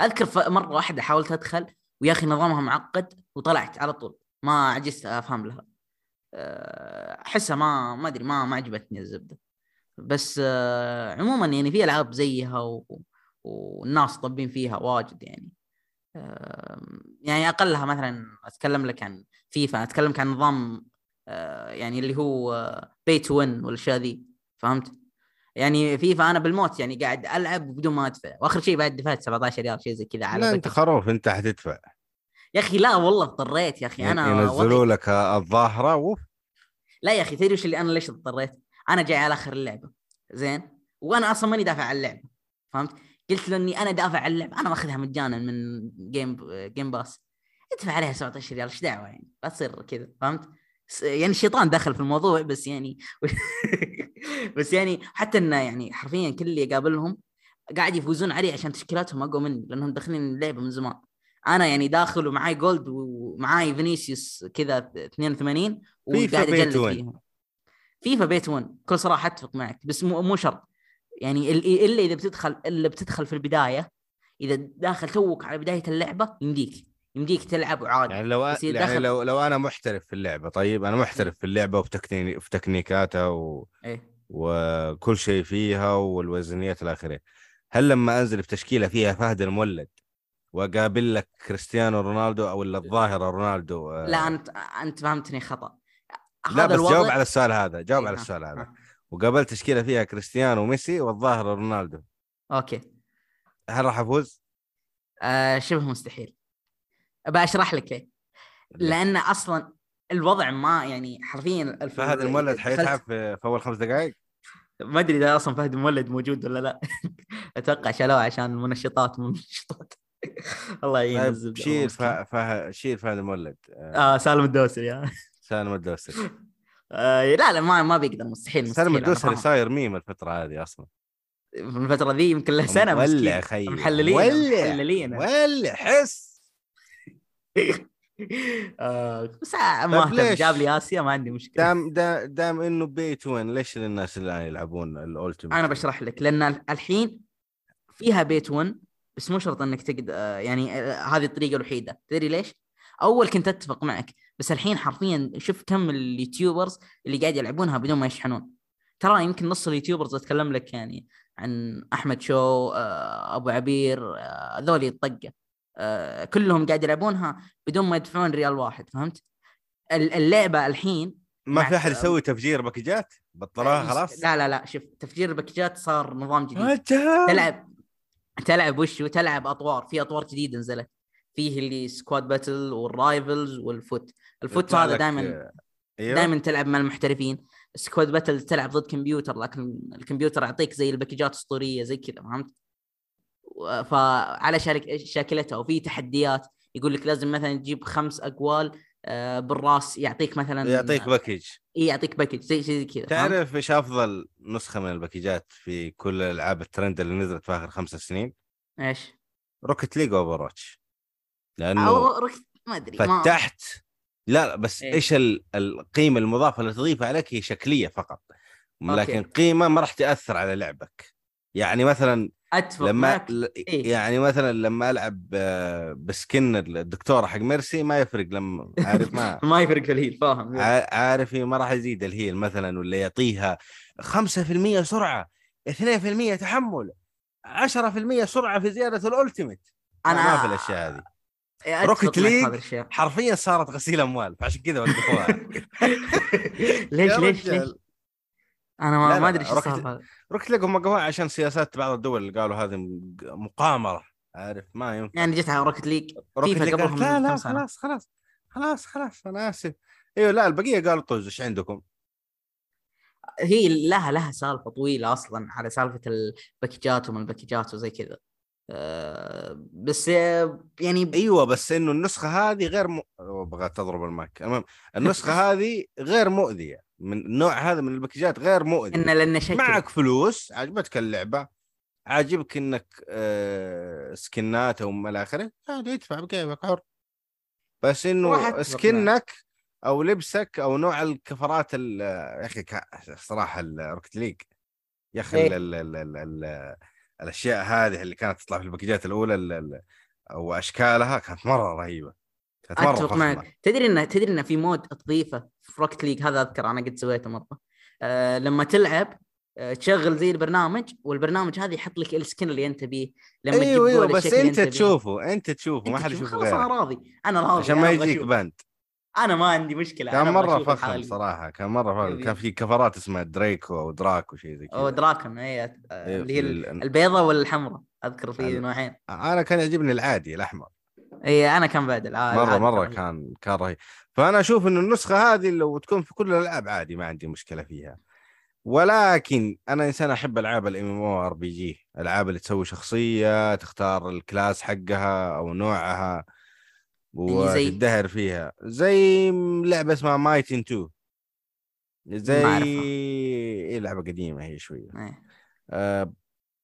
أذكر مرة واحدة حاولت أدخل ويا أخي نظامها معقد وطلعت على طول. ما عجزت أفهم لها. أه، أحسها ما ما أدري ما ما عجبتني الزبدة. بس أه، عموما يعني في ألعاب زيها و... والناس طبين فيها واجد يعني. يعني أقلها مثلا أتكلم لك عن فيفا أتكلم عن نظام آه، يعني اللي هو pay to win والأشياء ذي. فهمت؟ يعني فيفا أنا بالموت يعني قاعد ألعب بدون ما أدفع. وآخر شيء بعد دفعت 17 ريال شيء زي كذا على لا أنت. خروف أنت حتدفع. يا أخي لا والله اضطريت يا أخي. أنا ينزلوا لك الظاهرة اوف لا يا أخي تدري وش اللي أنا ليش اضطريت؟ أنا جاي على آخر اللعبة. زين؟ وأنا أصلا ماني دافع عن اللعبة. فهمت؟ قلت له إني أنا دافع عن اللعبة. أنا ماخذها مجانا من game Game Pass ادفع عليها 17 ريال إيش دعوة يعني؟ لا تصير كذا. فهمت؟ يعني الشيطان دخل في الموضوع بس يعني بس يعني حتى انه يعني حرفيا كل اللي يقابلهم قاعد يفوزون علي عشان تشكيلاتهم أقوى مني لأنهم داخلين اللعبة من زمان. أنا يعني داخل ومعاي gold ومعاي فينيسيوس كذا 82 فيفا وقاعد أجلد. فيهم. فيفا بيت 1 بكل صراحة أتفق معك بس مو مو شرط. يعني ال- إلا إذا بتدخل إلا بتدخل في البداية إذا داخل توك على بداية اللعبة يمديك. يمديك تلعب وعادي. يعني لو يعني دخل- لو لو أنا محترف في اللعبة طيب أنا محترف في اللعبة وبتكني في تكنيكاتها و... إيه. وكل شيء فيها والوزنيات إلى آخره. هل لما أنزل بتشكيلة فيها فهد المولد وأقابل لك كريستيانو رونالدو أو الا الظاهرة رونالدو آه، لا أنت أنت فهمتني خطأ. لا بس الوضع- جاوب على السؤال هذا جاوب إيه، على السؤال هذا. ها. وقابلت تشكيلة فيها كريستيانو وميسي والظاهرة رونالدو. okay. هل راح أفوز؟ آه شبه مستحيل. بشرح لك ليه. لأن أصلا الوضع ما يعني حرفيا فهد المولد حيتعب في, أول خمس دقائق ما أدري إذا أصلا فهد المولد موجود ولا لا. أتوقع شالوه عشان المنشطات المنشطات. الله يعين طيب شيل مسكين. فه... فه... شيل فهد المولد. آه. آه سالم الدوسري يا سالم الدوسري. آه لا لا ما ما بيقدر مستحيل مستحيل سالم الدوسري. صاير ميم الفترة هذه أصلا. في الفترة ذي يمكن له سنة ولع. خيي محللين ولع محللين. ولع حس. آه بس آه، ما طيب اهتم ليش؟ جاب لي آسيا ما عندي مشكلة. دام دا دام إنه بيت وين ليش الناس الآن يلعبون الألتيميت؟ أنا بشرح لك لأن الحين فيها pay to win بس مو شرط إنك تقدر آه، يعني آه، هذه الطريقة الوحيدة. تدري ليش؟ أول كنت أتفق معك بس الحين حرفيا شوف كم ال YouTubers اللي قاعد يلعبونها بدون ما يشحنون. ترى يمكن نص ال YouTubers أتكلم لك يعني عن أحمد شو آه، أبو عبير آه، ذولي الطقة. آه، كلهم قاعد يلعبونها بدون ما يدفعون ريال واحد فهمت؟ ال- اللعبة الحين ما في أحد يسوي تفجير باكجات؟ بطلوها بس- خلاص؟ لا لا لا شوف تفجير الباكجات صار نظام جديد. تلعب تلعب وشو تلعب أطوار في أطوار جديدة نزلت. فيه اللي Squad Battle وال Rivals وال FUT ال FUT هذا دائما آه، أيوه. دائما تلعب مع المحترفين. Squad Battle تلعب ضد كمبيوتر لكن الكمبيوتر يعطيك زي الباكجات اسطوريه زي كذا فهمت؟ فعلى شارك شاكلتها وفي تحديات يقول لك لازم مثلا تجيب خمس أقوال آه، بالراس يعطيك مثلا يعطيك package إي يعطيك package زي زي كذا؟ تعرف إيش أفضل نسخة من الباكجات في كل ألعاب الترند اللي نزلت في آخر خمس سنين؟ إيش؟ Rocket League Overwatch لأنه أو رك... ما أدري فتحت لا لا بس إيه. إيش ال- القيمة المضافة اللي تضيفها عليك هي شكلية فقط لكن okay. قيمة ما راح تأثر على لعبك يعني مثلا أتفق لما معك إيه. يعني مثلا لما ألعب ب skin الدكتوره حق Mercy ما يفرق لما عارف ما ما يفرق في ال heal فاهم عارف ما راح يزيد ال heal مثلا ولا يعطيها 5% سرعة 2% تحمل 10% سرعة في زيادة ال ultimate أنا ما في الأشياء هذه Rocket League حرفيا صارت غسيل أموال فعشان كذا وقفوها ليش ليش. ليش؟ أنا ما, ما أدري إيش السالفة Rocket League هم وقفوها عشان سياسات بعض الدول اللي قالوا هذه مقامرة عارف؟ ما ينفع. يعني جيت على Rocket League فيفا قبلهم لا لا. خلاص خلاص خلاص خلاص أنا آسف. أيوه لا البقية قالوا طز إيش عندكم؟ هي لها لها سالفة طويلة أصلا على سالفة الباكجات وما الباكجات وزي كذا. أه بس آه، يعني أيوه بس إنه النسخة هذه غير م... بغيت تضرب الماك المهم النسخة هذه غير مؤذية. من النوع هذا من الباكجات غير مؤذي. إن لأن شكل معك فلوس عجبتك اللعبة عاجبك إنك آه سكنات أو ما إلى آخره عادي ادفع بكيفك حر. بس إنه سكنك أو لبسك أو نوع الكفرات ال- يا أخي صراحة ال Rocket League. يا أخي إيه. ال- ال- ال- ال- الأشياء هذه اللي كانت تطلع في الباكجات الأولى ال- ال- أو أشكالها كانت مرة رهيبة. اتفق معك تدري انه تدري انه في mod تضيفه في Rocket League هذا أذكر أنا قد سويته مرة. أه لما تلعب آه، تشغل زي البرنامج والبرنامج هذا يحط لك ال skin اللي أنت تبيه. لما تجيب أيوه أيوه بس أنت. تشوفه أنت تشوفه ما حد يشوفه خلاص أنا راضي. أنا راضي عشان ما يجيك. ban. أنا ما عندي مشكلة كان مرة فخم. صراحة كان مرة فخم. إيه. كان في كفرات اسمها دريكو أو Draco شيء زي أو كذا. دراكن هي إيه، اللي هي ال- البيضة والحمراء أذكر في نوعين. أنا كان يعجبني العادي الأحمر. إي أنا كان بعد الع- مرة مرة ترى. كان كان رهيب فأنا أشوف إنه النسخة هذه لو تكون في كل الألعاب عادي ما عندي مشكلة فيها ولكن أنا إنسان أحب ألعاب الام ام أو ار بي جي ألعاب اللي تسوي شخصية تختار ال class حقها أو نوعها يعني؟ وتدهر فيها زي لعبة اسمها Metin 2 زي. إيه لعبة قديمة هي شوية إيه. آه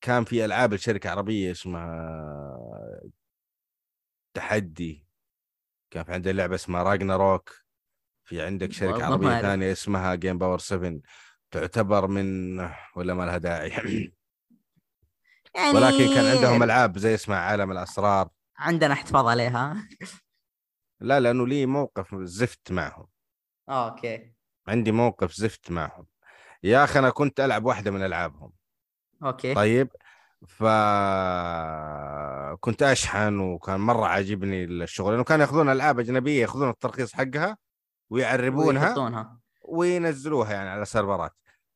كان في ألعاب لشركة عربية اسمها تحدي. كان في عندنا لعبة اسمها Ragnarok في عندك شركة عربية. ثانية اسمها Game Power 7 تعتبر من ولا ما لها داعي. يعني ولكن كان عندهم ألعاب زي اسمها عالم الأسرار. عندنا احتفاظ عليها. لا لأنه لي موقف زفت معهم. أوكي. عندي موقف زفت معهم. يا أخي أنا كنت ألعب واحدة من ألعابهم. okay. طيب ف كنت أشحن وكان مرة عاجبني الشغل لأنه كانوا يأخذون ألعاب أجنبية يأخذون الترخيص حقها ويعربونها ويحطونها. وينزلوها يعني على سيرفرات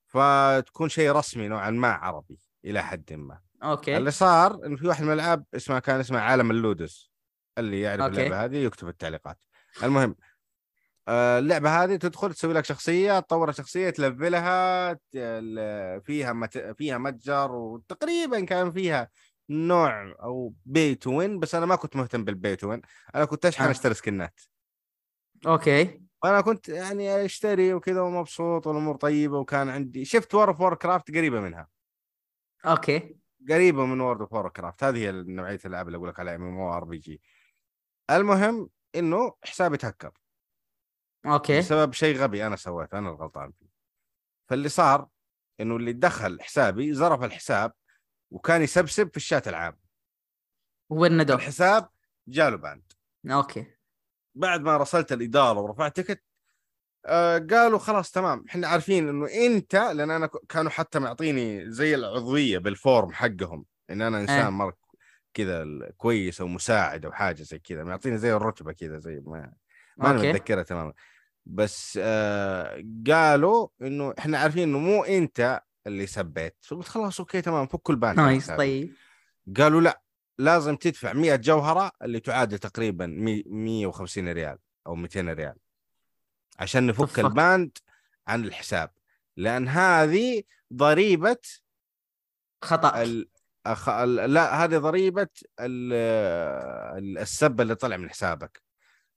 فتكون شيء رسمي نوعا ما عربي إلى حد ما. okay. اللي صار إنه في واحد من الألعاب اسمها كان اسمها عالم اللودس اللي يعرف okay. اللعبة هذه يكتب التعليقات. المهم اللعبة هذه تدخل تسوي لك شخصية تطور شخصية تلفلها فيها مت... فيها متجر وتقريبا كان فيها نوع pay to win بس أنا ما كنت مهتم بال pay to win أنا كنت أشحن آه. أشتري سكنات. okay. وأنا كنت يعني أشتري وكذا ومبسوط والأمور طيبة وكان عندي شفت World of Warcraft قريبة منها. okay. قريبة من World of Warcraft هذه هي نوعية الألعاب اللي أقول لك عليها MMORPG. المهم إنه حسابي تهكر. okay. بسبب شيء غبي أنا سويته أنا الغلطان فيه. فاللي صار إنه اللي دخل حسابي زرف الحساب وكان يسبسب في الشات العام. وين ندوه؟ الحساب جاله ban okay. بعد ما رسلت الإدارة ورفعت ticket آه قالوا خلاص تمام إحنا عارفين إنه أنت لأن أنا كانوا حتى معطيني زي العضوية بال forum حقهم إن أنا إنسان إيه. مره كذا كويس أو مساعد أو حاجة زي كذا معطيني زي الرتبة كذا زي ما ما أنا متذكرها تماما. بس آه قالوا إنه إحنا عارفين إنه مو أنت اللي سبيت. فقلت خلاص okay تمام فك ال ban nice. طيب. قالوا لا لازم تدفع 100 جوهرة اللي تعادل تقريبا مي- 150 ريال أو 200 ريال عشان نفك. ال ban عن الحساب. لأن هذه ضريبة خطأ. ال... أخ... ال... لا هذه ضريبة ال... ال- السب اللي طلع من حسابك.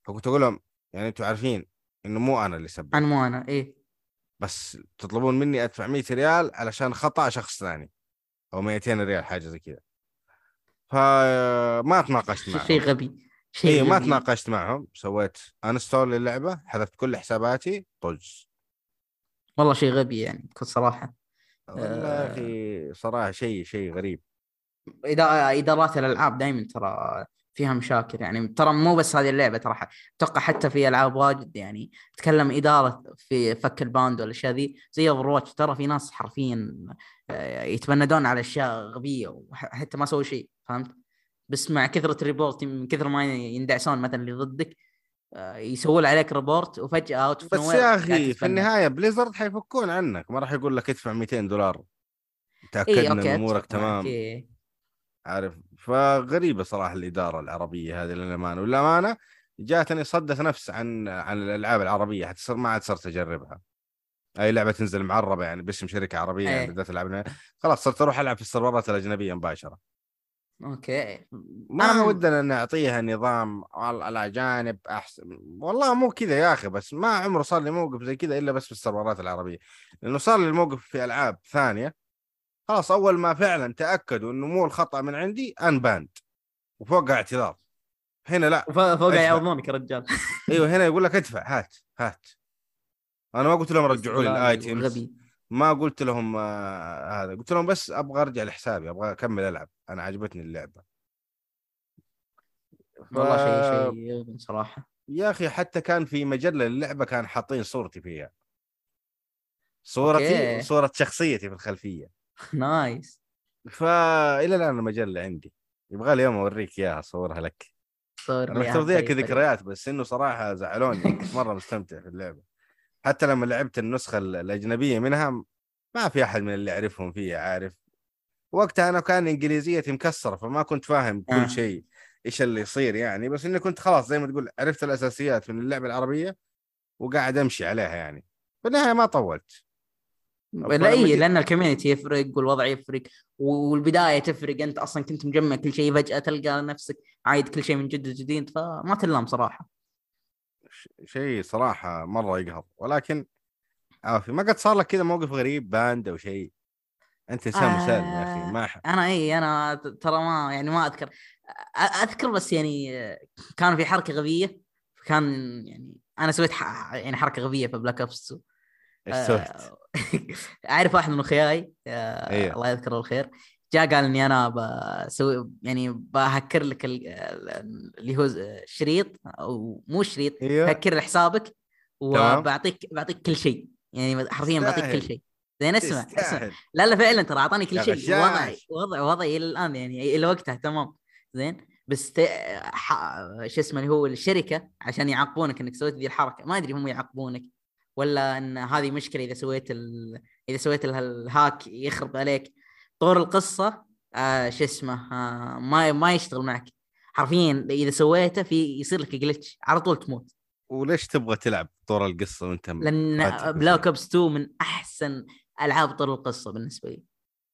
فكنت أقول لهم يعني أنتم عارفين انه مو أنا اللي سبيت أنا مو أنا إيه. بس تطلبون مني أدفع 100 ريال علشان خطأ شخص ثاني أو 200 ريال حاجة زي كذا. فما تناقشت معهم. شيء غبي شيء اي ما. تناقشت معهم. سويت uninstall للعبة حذفت كل حساباتي طز. والله شيء غبي يعني بكل صراحة. والله آه. يا أخي صراحة شيء شيء غريب. ادارات الألعاب دائما ترى فيها مشاكل يعني. ترى مو بس هذه اللعبة ترى أتوقع حتى في ألعاب واجد يعني. تكلم إدارة في فك الباند والأشياء ذي زي Overwatch ترى في ناس حرفيا آه، يتبندون على أشياء غبية وحتى ما سووا شيء فهمت؟ بس مع كثرة ال report من كثر ما يندعسون مثلا اللي ضدك آه، يسوون عليك report وفجأة out بس يا أخي في النهاية Blizzard حيفكون عنك ما راح يقول لك ادفع 200 دولار. تأكد اي ان okay أمورك تمام. إيه. عارف؟ فغريبة صراحة الإدارة العربية هذه للأمانة. والأمانة جاتني صدت نفس عن عن الألعاب العربية حتى صار ما عاد صرت أجربها. أي لعبة تنزل معربة يعني باسم شركة عربية. يعني بالذات ألعاب خلاص صرت أروح ألعب في السيرفرات الأجنبية مباشرة. okay. ما أنا- ودنا نعطيها نظام الأجانب احسن والله مو كذا يا أخي بس ما عمره صار لي موقف زي كذا إلا بس في السيرفرات العربية. لأنه صار لي الموقف في ألعاب ثانية خلاص أول ما فعلا تأكدوا إنه مو الخطأ من عندي unban وفوق اعتذار. هنا لا. فوق. يعوضونك يا رجال. أيوه هنا يقول لك ادفع. هات هات. أنا ما قلت لهم رجعوا لي ال items. ما قلت لهم آه هذا. قلت لهم بس أبغى أرجع لحسابي أبغى أكمل ألعب. أنا عجبتني اللعبة. والله شيء ف- شيء صراحة. يا أخي حتى كان في مجلة اللعبه كان حاطين صورتي فيها. صورتي okay. وصوره شخصيتي في الخلفية. nice فالى الآن المجله عندي. يبغى لي يوم أوريك إياها أصورها لك. صور أنا كذكريات بس إنه صراحة زعلوني. كنت مرة مستمتع في اللعبة. حتى لما لعبت النسخة ال- الأجنبية منها ما في أحد من اللي اعرفهم فيها عارف. وقتها أنا كان إنجليزيتي مكسرة فما كنت فاهم كل آه. شيء إيش اللي يصير يعني. بس إني كنت خلاص زي ما تقول عرفت الأساسيات من اللعبة العربية وقاعد أمشي عليها يعني. في النهاية ما طولت. لا اي لأن الكوميونتي يفرق والوضع يفرق والبداية تفرق. أنت أصلا كنت مجمع كل شيء فجأة تلقى نفسك عايد كل شيء من جد جديد فما تلام صراحة. ش- شيء صراحة مرة يقهر. ولكن عافي ما قد صار لك كذا موقف غريب ban أو شيء؟ أنت انسان آه. مسالم يا أخي ما ح- أنا اي أنا ت- ترى ما يعني ما أذكر. أ- أذكر بس يعني كان في حركة غبية كان يعني أنا سويت ح... يعني حركة غبية في Black Ops 2 إيش سويت؟ أعرف واحد من اخوياي آه، أيوه. الله يذكره بالخير جاء قال إني أنا بسوي يعني بهكر لك ال- ال- اللي هو الشريط أو مو الشريط أيوه هكر حسابك تمام. وبعطيك بعطيك كل شيء يعني حرفيا بعطيك كل. شيء زين اسمع اسمع. لا لا فعلا ترى أعطاني كل شيء. وضعي وضع وضعي إلى الآن يعني إلى وقتها تمام زين بس ت... ح... شو اسمه اللي هو الشركة عشان يعاقبونك إنك سويت ذي الحركة ما أدري هم يعاقبونك ولا إن هذه مشكلة إذا سويت ال... إذا سويت ال- ال hack يخرب عليك طور القصة آه شو اسمه آه ما ما يشتغل معك حرفيا إذا سويته في يصير لك glitch على طول تموت وليش تبغى تلعب طور القصة وأنت لأن Black؟ Ops 2 من أحسن ألعاب طور القصة بالنسبة لي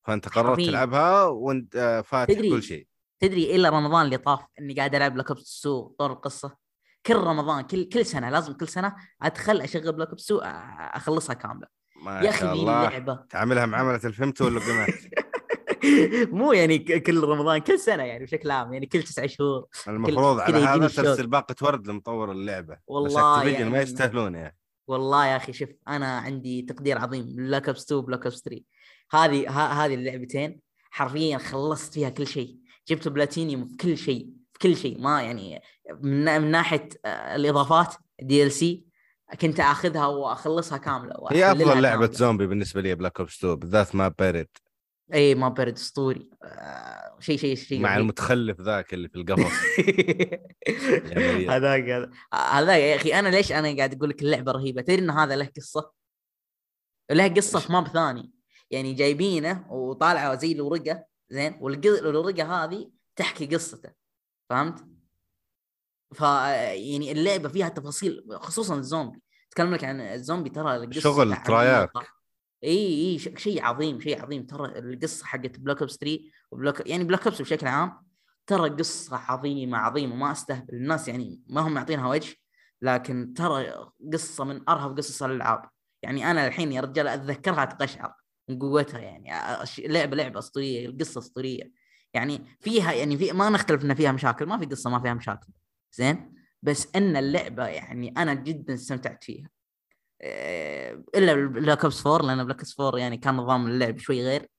فأنت قررت. تلعبها وأنت آه، فاتح تدري. كل شيء تدري الا رمضان اللي طاف إني قاعد ألعب Black Ops 2 طور القصة كل رمضان كل كل سنة لازم كل سنة أدخل أشغل Black Ops 2 أ- أخلصها كاملة. ما يا أخي اللعبه تعاملها معامله الفهمت ولا مو يعني كل رمضان كل سنة يعني بشكل عام يعني كل تسعة شهور المفروض على هذا. ترسل باقة ورد لمطور اللعبة. بس والله ما يعني- يستاهلون يا أخي والله يا أخي شوف أنا عندي تقدير عظيم Black Ops 2 Black Ops 3 هذه هذه اللعبتين حرفيا خلصت فيها كل شيء. جبت بلاتينيوم في كل شيء. كل شيء ما يعني من, من ناحية آه، الإضافات DLC كنت أخذها وأخلصها كاملة هي أفضل لعبة كاملة. زومبي بالنسبة لي Black Ops 2 بالذات ما بارد إي ما برد أسطوري. آه، شيء شيء شيء مع. المتخلف ذاك اللي في القفص. مريم. هذاك هذا- هذاك يا أخي أنا ليش أنا قاعد أقول لك اللعبة رهيبة؟ تدري إن هذا له قصة؟ له قصة في map ثاني. يعني جايبينه وطالعة زي الورقة زين والورقه هذه تحكي قصته. فهمت؟ ف يعني اللعبة فيها تفاصيل خصوصا الزومبي. تكلم لك عن الزومبي ترى القصة شغل. Treyarch. إي إي شيء عظيم شيء عظيم. ترى القصة حقت Black Ops 3 و Black يعني Black Ops بشكل عام ترى قصة عظيمة عظيمة. ما أستهبل. الناس يعني ما هم معطينها وجه لكن ترى قصة من أرهب قصص الألعاب. يعني أنا الحين يا رجال أتذكرها تقشعر من قوتها يعني. لعبة لعبة أسطورية القصة أسطورية. يعني فيها يعني في ما نختلف ان فيها مشاكل ما في قصة ما فيها مشاكل. زين؟ بس إن اللعبة يعني أنا جدا استمتعت فيها. إيه، إلا Black Ops 4 لأن Black Ops 4 يعني كان نظام اللعب شوي غير.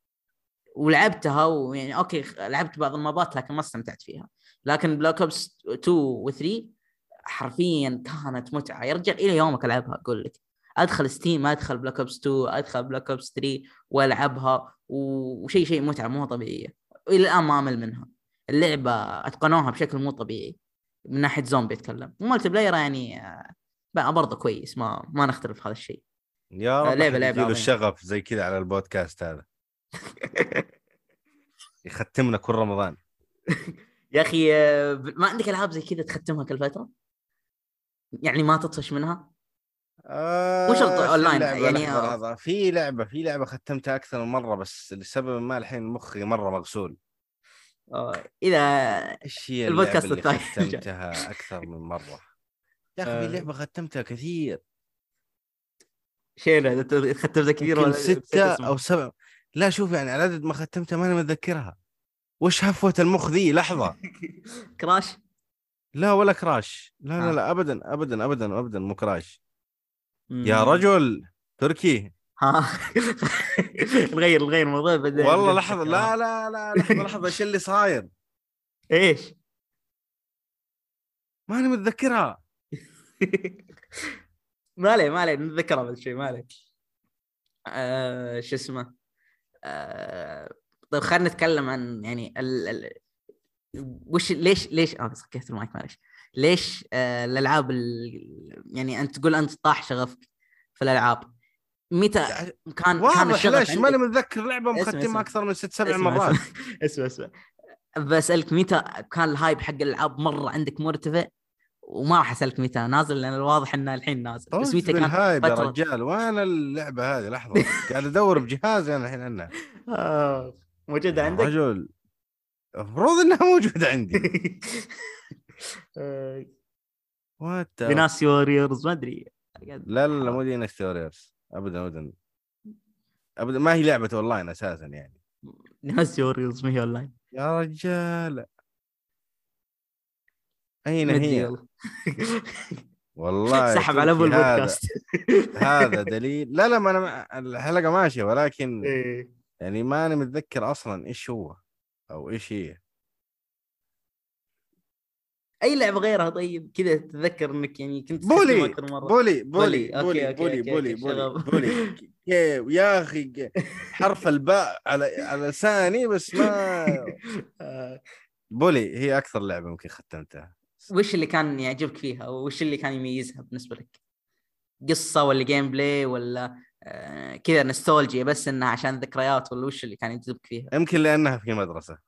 ولعبتها ويعني okay لعبت بعض المابات لكن ما استمتعت فيها. لكن Black Ops 2 و 3 حرفيا كانت متعة. يا رجال إلى يومك ألعبها أقول لك. أدخل Steam أدخل Black Ops 2 أدخل Black Ops 3 وألعبها وشيء شيء متعة مو طبيعية. والى الآن ما أمل منها. اللعبة أتقنوها بشكل مو طبيعي. من ناحية زومبي أتكلم. و multiplayer يعني آه، بقى برضه كويس. ما ما نختلف في هذا الشيء. يا آه، رب لعبة- لعبة لعبة لعبه. الشغف زي كذا على البودكاست هذا. يختمنا كل رمضان. يا أخي آه، ما عندك ألعاب زي كذا تختمها كل فترة؟ يعني ما تطفش منها؟ آه مو شرط اللعبة؟ يعني لحظة، آه. لحظة. في لعبة في لعبة ختمتها أكثر من مرة بس لسبب ما الحين مخي مرة مغسول آه، إذا إيش هي البودكاست اللي. ختمتها أكثر من مرة يا أخي آه. في لعبة ختمتها كثير انت ختمتها كثير ولا ستة؟ أو سبع لا شوف يعني عدد ما ختمتها ماني متذكرها وش هفوة المخ ذي لحظة كراش لا ولا كراش لا لا آه. لا ابدا ابدا ابدا ابدا مو كراش. يا رجل تركي. ها. نغير نغير الموضوع بعدين والله لحظة لا لا لا لحظة لحظة إيش اللي صاير؟ إيش؟ ماني متذكرها. ما عليه ما عليه نتذكرها بعد شوي ما عليه آه، شو اسمه؟ آه، طيب خلينا نتكلم عن يعني ال... ال... وش ليش ليش؟ آه سكيت المايك معلش ليش آه الألعاب ال... يعني أنت تقول أنت طاح شغفك في الألعاب. متى كان كان الشغف ليش؟ ماني متذكر اسمع، مختمها. أكثر من ست سبع مرات. اسمع. اسمع بسألك متى كان ال hype حق الألعاب مرة عندك مرتفع؟ وما راح أسألك متى نازل لأن الواضح إنه الحين نازل. بس طز متى كان بال hype يا رجال. وين اللعبة هذه؟ لحظة. قاعد أدور بجهازي أنا الحين عنها. آه، موجودة عندك؟ رجل. المفروض إنها موجودة عندي. وات بناس ووريرز ما أدري. لا لا لا مو دي ستوريرز ابدا ابدا. ابدا ما هي لعبة اونلاين أساسا يعني. ناس ووريرز ما هي اونلاين يا رجال. أين هي؟ والله. سحب على أبو البودكاست. هذا. دليل. لا لا ما أنا الحلقة ماشية ولكن إيه. يعني ماني متذكر أصلا إيش هو أو إيش هي. أي لعبة غيرها طيب كذا تتذكر إنك يعني كنت بولي. بولي بولي. بولي بولي بولي بولي بولي. بولي كيف يا أخي حرف الباء على على لساني بس ما آه، Bully هي أكثر لعبة يمكن ختمتها وش اللي كان يعجبك فيها وش اللي كان يميزها بالنسبة لك؟ قصة ولا gameplay ولا آه، كذا نستولجيا بس إنها عشان ذكريات ولا وش اللي كان يجذبك فيها؟ يمكن لأنها في مدرسة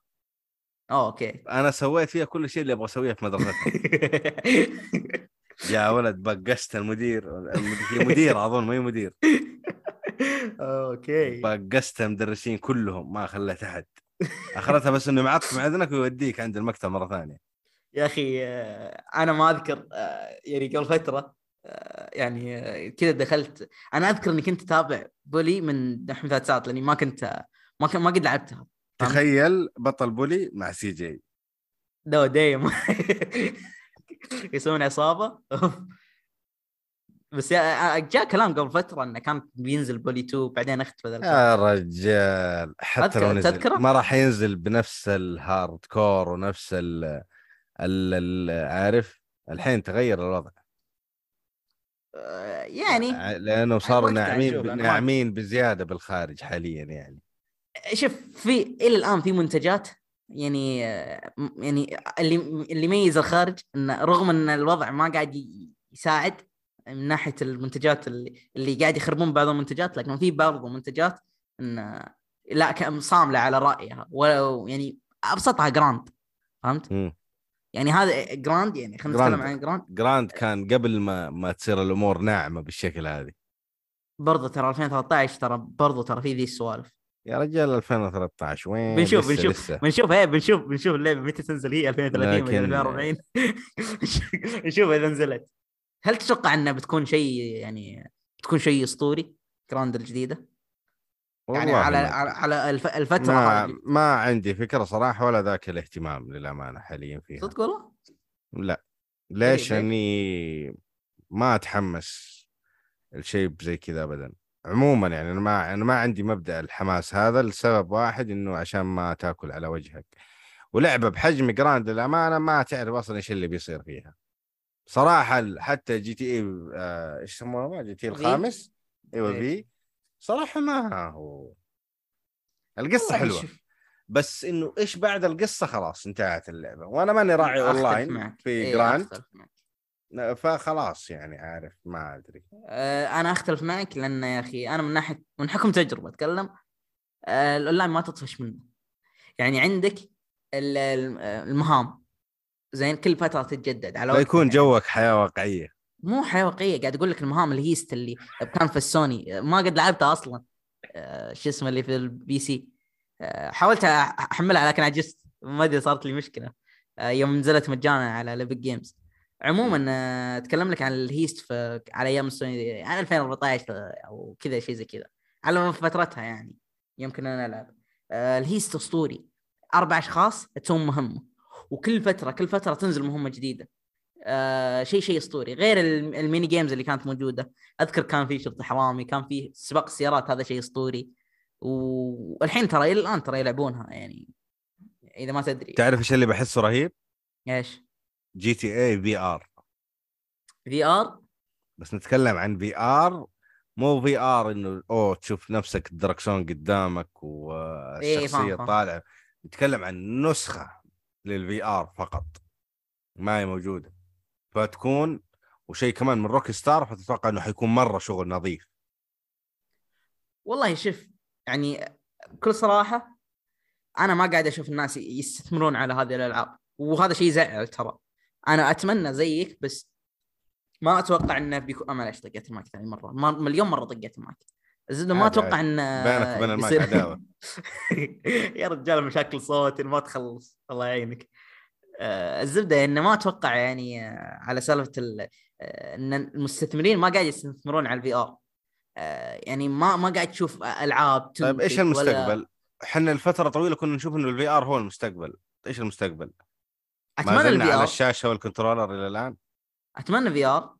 okay. أنا سويت فيها كل شيء اللي أبغى أسويه في مدرستي. يا ولد بقست المدير المدير- هي مدير أظن ما هي مدير. okay. بقست المدرسين كلهم ما خليت أحد. أخرتها بس إنه معطف معذنك ويوديك عند المكتب مرة ثانية. يا أخي آه، أنا ما أذكر آه، يعني قبل فترة آه، يعني آه، كذا دخلت. أنا أذكر اني كنت اتابع بولي من دحين ثلاث ساعات لأني ما كنت ما كنت ما قد لعبتها؟ تخيل بطل بولي مع سي جي. دو دايم. يسوون عصابة. بس جاء كلام قبل فترة إنه كان بينزل بولي 2 بعدين اختفى. يا رجال حتى لو نزل تذكره؟ ما راح ينزل بنفس الهارد كور ونفس ال عارف؟ الحين تغير الوضع. آه، يعني لأنه صاروا ناعمين ناعمين بزيادة بالخارج حاليا يعني. شوف في إلى الآن في منتجات يعني يعني اللي اللي يميز الخارج انه رغم إن الوضع ما قاعد يساعد من ناحية المنتجات اللي اللي قاعد يخربون بعض المنتجات لكن في برضو منتجات إن لا كم- صاملة على رأيها ولو يعني أبسطها Grand فهمت؟ مم. يعني هذا Grand يعني خلينا. نتكلم عن Grand Grand كان قبل ما ما تصير الأمور ناعمة بالشكل هذه برضو ترى 2013 ترى برضو ترى في ذي السوالف يا رجال 2013 وين بنشوف لسه بنشوف لسه. بنشوف إيه بنشوف بنشوف اللعبة متى تنزل هي 2030 ولا لكن- 2040 نشوف إذا نزلت هل تتوقع إنها بتكون شيء يعني بتكون شيء أسطوري جراند الجديدة؟ يعني على على, على الف... الفترة ما ما عندي فكرة صراحة ولا ذاك الاهتمام للأمانة حاليا فيها صدق والله؟ لا ليش ليه؟ اني ما أتحمس الشيء زي كذا ابدا عموما يعني أنا ما أنا ما عندي مبدأ الحماس هذا لسبب واحد إنه عشان ما تأكل على وجهك. ولعبة بحجم Grand للأمانة ما تعرف أصلا إيش اللي بيصير فيها. صراحة حتى GTA آه، إيش يسمونه GTA؟ الخامس؟ أيوه. في. صراحة ما هو. القصة حلوة. بس إنه إيش بعد القصة؟ خلاص انتهت اللعبة. وأنا ماني راعي اونلاين. في إيه، Grand. فخلاص يعني عارف ما أدري. آه، أنا أختلف معك لأن يا أخي أنا من ناحية من حكم تجربة أتكلم. آه، الأونلاين ما تطفش منه. يعني عندك ال- المهام. زين كل فترة تتجدد على وقت فيكون يعني. جوك حياة واقعية. مو حياة واقعية. قاعد أقول لك المهام ال heist اللي كان في السوني ما قد لعبتها أصلا. آه، شو اسمه اللي في ال PC. آه، حاولت أحملها لكن عجزت ما أدري صارت لي مشكلة. آه، يوم نزلت مجانا على Epic Games عموما آه، أتكلم لك عن ال heist في على أيام السوني على 2014 أو كذا شيء زي كذا. على فترتها يعني يمكن أنا ألعب. آه، ال heist أسطوري. أربع أشخاص تسوون مهمة. وكل فترة كل فترة تنزل مهمة جديدة. آه شيء شيء أسطوري. غير الم- ال mini games اللي كانت موجودة. أذكر كان في شرطي حرامي كان في سباق السيارات هذا شيء أسطوري. والحين ترى إلى الآن ترى يلعبونها يعني إذا ما تدري. تعرف إيش اللي بحسه رهيب؟ إيش؟ GTA VR. VR؟ بس نتكلم عن VR. مو VR إنه أوه تشوف نفسك الدركسون قدامك إيه، والشخصيه فاهم، فاهم. طالعة. نتكلم عن نسخة لل VR فقط. ما هي موجودة. فتكون وشيء كمان من Rockstar فتتوقع إنه حيكون مرة شغل نظيف. والله شوف يعني بكل صراحة أنا ما قاعد أشوف الناس يستثمرون على هذه الألعاب. وهذا شيء يزعل ترى. أنا أتمنى زيك بس ما أتوقع إنه بيكون آه، معلش طقيت المايك ثاني مرة ما- مليون مرة طقيت المايك الزبده ما أتوقع عادي. إن بينك وبين المايك عداوة. يا رجال مشاكل صوت ما تخلص الله يعينك آه، الزبدة انه ما أتوقع يعني آه، على سالفة ال- إن المستثمرين ما قاعد يستثمرون على ال VR يعني ما ما قاعد تشوف ألعاب طيب إيش ولا- المستقبل؟ إحنا لفترة طويلة كنا نشوف إنه ال VR هو المستقبل إيش المستقبل؟ ما أتمنى زلنا الفي على الشاشة والكنترولر إلى الآن. أتمنى في ار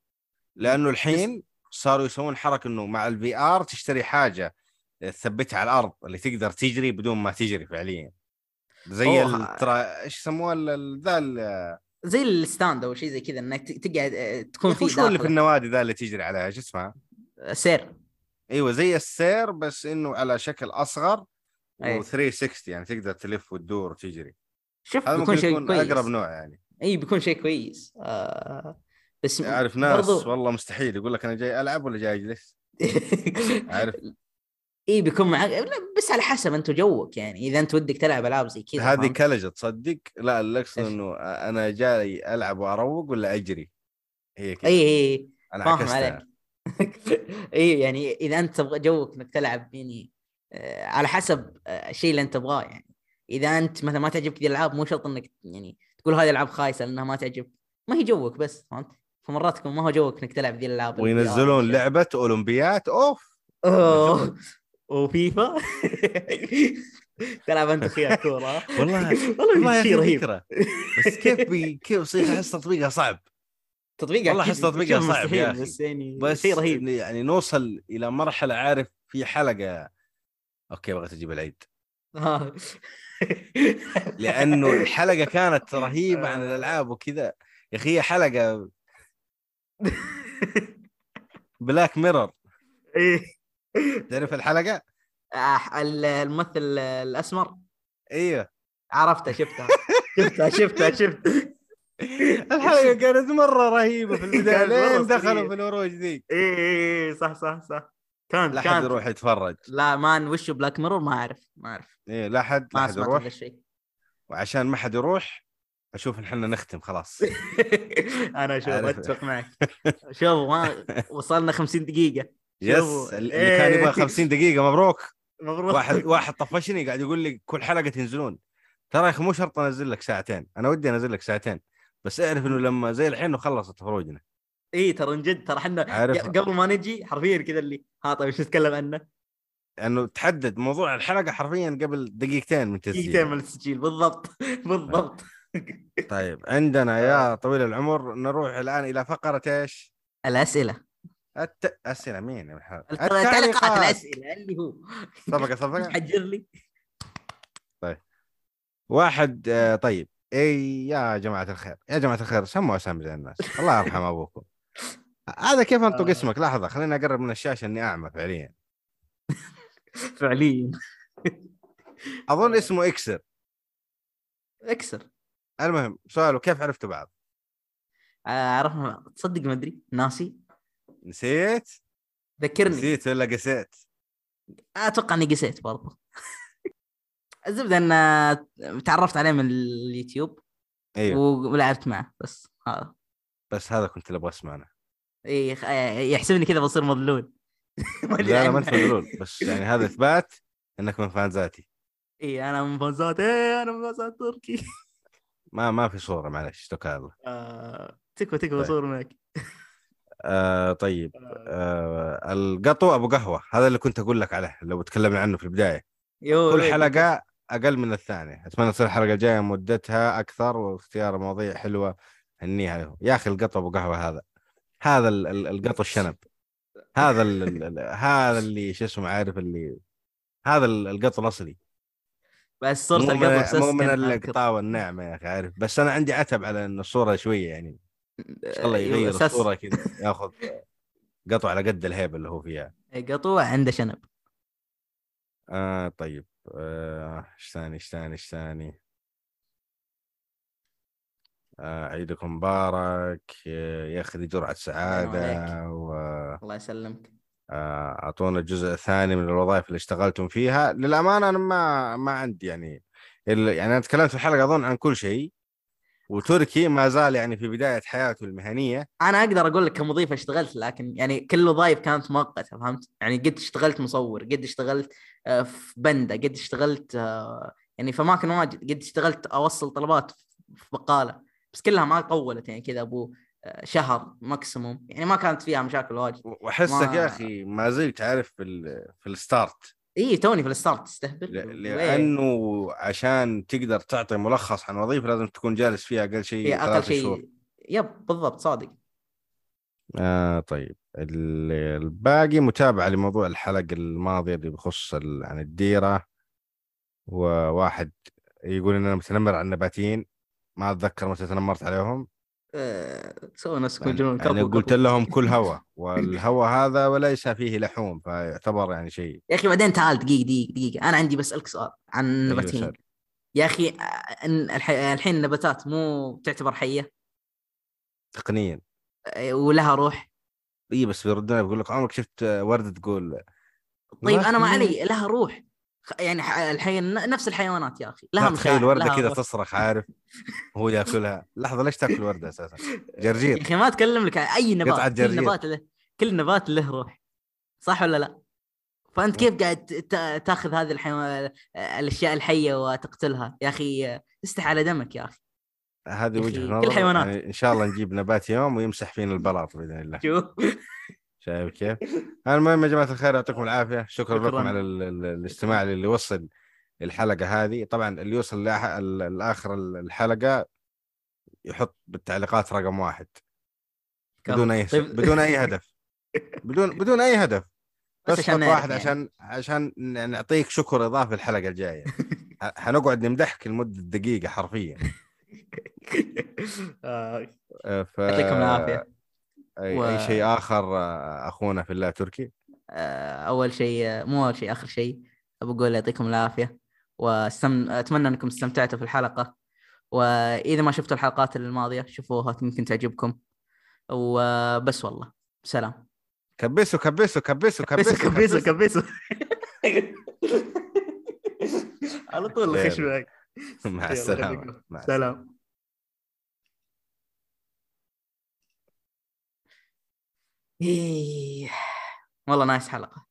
لأنه الحين صاروا يسوون حركة إنه مع الفي ار تشتري حاجة تثبتها على الأرض اللي تقدر تجري بدون ما تجري فعليا. زي. ال- ترى إيش يسموه ال- ال- ذا زي الستاند أو شيء زي كذا إنك تقعد آه، تكون في وش هو اللي في النوادي ذا اللي تجري عليها؟ إيش اسمها؟ سير. إيوه زي السير بس إنه على شكل أصغر أي. و360 يعني تقدر تلف وتدور وتجري. شوف هذا بيكون شيء كويس أقرب نوع يعني. إي بيكون شيء كويس. آه بس أعرف ناس برضو والله مستحيل يقول لك أنا جاي ألعب ولا جاي أجلس؟ عارف إي بيكون معك لا، بس على حسب أنت جوك يعني. إذا أنت ودك تلعب ألعاب زي كذا هذه؟ كلجة تصدق؟ لا اللي اقصد إيش؟ إنه أنا جاي ألعب وأروق ولا أجري؟ هي كذا. إي إي أنا فاهم عليك. إي يعني إذا أنت تبغى جوك إنك تلعب يعني آه، على حسب آه، الشيء اللي أنت تبغاه يعني. إذا أنت مثلا ما تعجبك ذي الألعاب مو شرط إنك يعني تقول هذه ألعاب خايسة لأنها ما تعجبك. ما هي جوك بس فهمت؟ فمرات يكون ما هو جوك إنك تلعب ذي الألعاب وينزلون. لعبة أولمبيات أوف! أوه. وفيفا تلعب أنت فيها كوره والله والله شيء رهيب. بس كيف بي كيف صيغه أحس تطبيقها صعب. تطبيقها والله أحس تطبيقها صعب يا أخي. بس يعني بس شيء رهيب. يعني نوصل إلى مرحلة عارف في حلقة. okay بغيت أجيب العيد. آه. لأنه الحلقة كانت رهيبة عن الألعاب وكذا. يا أخي حلقة Black Mirror إيه. تعرف الحلقة؟ آه، ال- الممثل الأسمر. أيوه عرفتها شفتها شفتها شفتها شفتها الحلقة كانت مرة رهيبة في البداية لين دخلوا. في الوروج ذيك اي اي صح صح صح. كانت لا حد كانت يروح يتفرج. لا مان وش بلاك ميرور؟ ما أعرف ما أعرف. إيه لا حد ما حد يروح. هذا الشيء. وعشان ما حد يروح أشوف إن إحنا نختم خلاص. أنا شوف عارف. أتفق معك. شوف ما وصلنا 50 دقيقة. يس. اللي كان يبغى إيه. 50 دقيقة مبروك. مبروك. واحد واحد طفشني قاعد يقول لي كل حلقة تنزلون. ترى يا أخي مو شرط أنزل لك ساعتين. أنا ودي أنزل لك ساعتين. بس اعرف إنه لما زي الحين خلصت فروجنا. اي ترى من جد ترى إحنا قبل ما نجي حرفيا كذا اللي ها طيب إيش نتكلم عنه؟ انه تحدد موضوع الحلقة حرفيا قبل دقيقتين من دقيقتين تسجيل. من التسجيل بالضبط بالضبط. طيب عندنا يا طويل العمر نروح الآن إلى فقرة إيش؟ الأسئلة. الت... أسئلة مين يا محمد؟ تعليقات الأسئلة اللي هو. صفقة صفقة. حجر لي. واحد آه، طيب. اي يا جماعة الخير يا جماعة الخير سموا أسامي زي الناس. الله يرحم أبوكم. هذا كيف أنطق آه. اسمك؟ لحظة خليني أقرب من الشاشة إني أعمى فعليا. فعليا. أظن اسمه إكسر. إكسر. المهم سؤاله كيف عرفتوا بعض؟ آه، عرفنا تصدق ما أدري. ناسي. نسيت؟ ذكرني. نسيت ولا قسيت؟ أتوقع إني قسيت برضه الزبدة إن آه، تعرفت عليه من اليوتيوب. أيوه. ولعبت معه بس هذا بس هذا كنت اللي أبغى اسمع أنا. اي خ- آه، يحسبني كذا بصير أدري لا لا ما. أنت مدلول بس يعني هذا إثبات إنك من فانزاتي اي أنا من فانزات اي أنا من فانزات تركي. ما ما في صورة معلش توكل الله. آه، تكفى تكفى طيب. صور هناك آه طيب. آه. القطو أبو قهوة. هذا اللي كنت أقول لك عليه لو تكلمنا عنه في البداية. يو كل حلقة أقل من الثانية. أتمنى تصير الحلقة الجاية مدتها أكثر واختيار مواضيع حلوة هنيها يا أخي القطو أبو قهوة هذا. هذا ال- ال- القطو الشنب. هذا هذا اللي شو اسمه عارف اللي هذا ال- القطو الأصلي. بس صورة أساس مو من. القطاوة الناعمة يا أخي عارف. بس أنا عندي عتب على إن الصورة شوية يعني. ان شاء الله يو، يغير أساس الصورة كذا ياخذ قطو على قد الهيبة اللي هو فيها. قطو عنده شنب. آه طيب. آه، إيش ثاني إيش ثاني إيش ثاني؟ آه عيدكم مبارك آه، ياخذ جرعة سعادة الله يسلمك. وأعطونا الجزء الثاني من الوظائف اللي اشتغلتم فيها. للأمانة أنا ما ما عندي يعني ال- يعني أنا تكلمت في الحلقة أظن عن كل شيء وتركي ما زال يعني في بداية حياته المهنية. أنا أقدر أقول لك كمضيف اشتغلت لكن يعني كل وظائف كانت مؤقتة فهمت؟ يعني قد اشتغلت مصور، قد اشتغلت آه، في بنده، قد اشتغلت آه، يعني في اماكن واجد، قد اشتغلت أوصل طلبات في بقالة، بس كلها ما طولت يعني كذا أبو آه، شهر maximum، يعني ما كانت فيها مشاكل واجد. وأحسك ما- يا أخي ما زلت عارف في ال- في ال start إي توني في ال start تستهبل. ل-؟ لأنه عشان تقدر تعطي ملخص عن وظيفة لازم تكون جالس فيها أقل شيء أقل شهور شيء. yep بالضبط صادق. آه طيب. ال- الباقي متابعه لموضوع الحلقة الماضيه اللي بخص ال- عن الديرة. وواحد يقول ان أنا متنمر على النباتيين. ما أتذكر متى تنمرت عليهم. آه، سووا نفسكم يعني, جنون يعني كفو قلت. لهم كل هواء والهواء هذا وليس فيه لحوم فيعتبر يعني شيء. يا أخي بعدين تعال دقيقة دقيقة دقيقة. أنا عندي بسالك سؤال عن سأل. يا أخي الحين النباتات مو تعتبر حية؟ تقنيا. آه، ولها روح؟ اي بس بيردون بيقول لك عمرك شفت ورده تقول طيب أنا ما علي لها روح. يعني ح- الحي نفس الحيوانات يا أخي. لها تخيل وردة كذا. تصرخ عارف؟ هو ياكلها. لحظة ليش تاكل وردة أساسا؟ يا جرجير أخي ما أتكلم لك أي نبات كل. نبات له كل نبات له روح. صح ولا لا؟ فأنت كيف قاعد تأخذ هذه الحيوان الأشياء الحية وتقتلها؟ يا أخي استح على دمك يا أخي. هذه يا وجهة نظر. كل حيوانات. يعني إن شاء الله نجيب نبات يوم ويمسح فينا البلاط بإذن الله. شوف. شايف كيف؟ المهم يا جماعة الخير يعطيكم العافية. شكرا, شكراً. لكم على ال- ال- الاستماع اللي وصل الحلقة هذه. طبعا اللي يوصل لاخر الحلقة يحط بالتعليقات رقم واحد. بدون أي طيب. بدون أي هدف. بدون بدون أي هدف. بس بس عشان واحد يعني. عشان عشان نعطيك شكر إضافي الحلقة الجاية. حنقعد نمدحك لمدة دقيقة حرفيا. آه، آه، ف يعطيكم العافية. اي و- اي شيء آخر آه، أخونا في الله تركي؟ آه، أول شيء مو أول شيء آخر شيء بقول يعطيكم العافية. واستم... أتمنى أنكم استمتعتوا في الحلقة. وإذا ما شفتوا الحلقات الماضية شوفوها يمكن تعجبكم. وبس والله سلام. كبسوا كبسوا كبسوا كبسوا كبسوا كبسوا على طول معك مع السلامة. مع سلام. إيه. والله نايس حلقة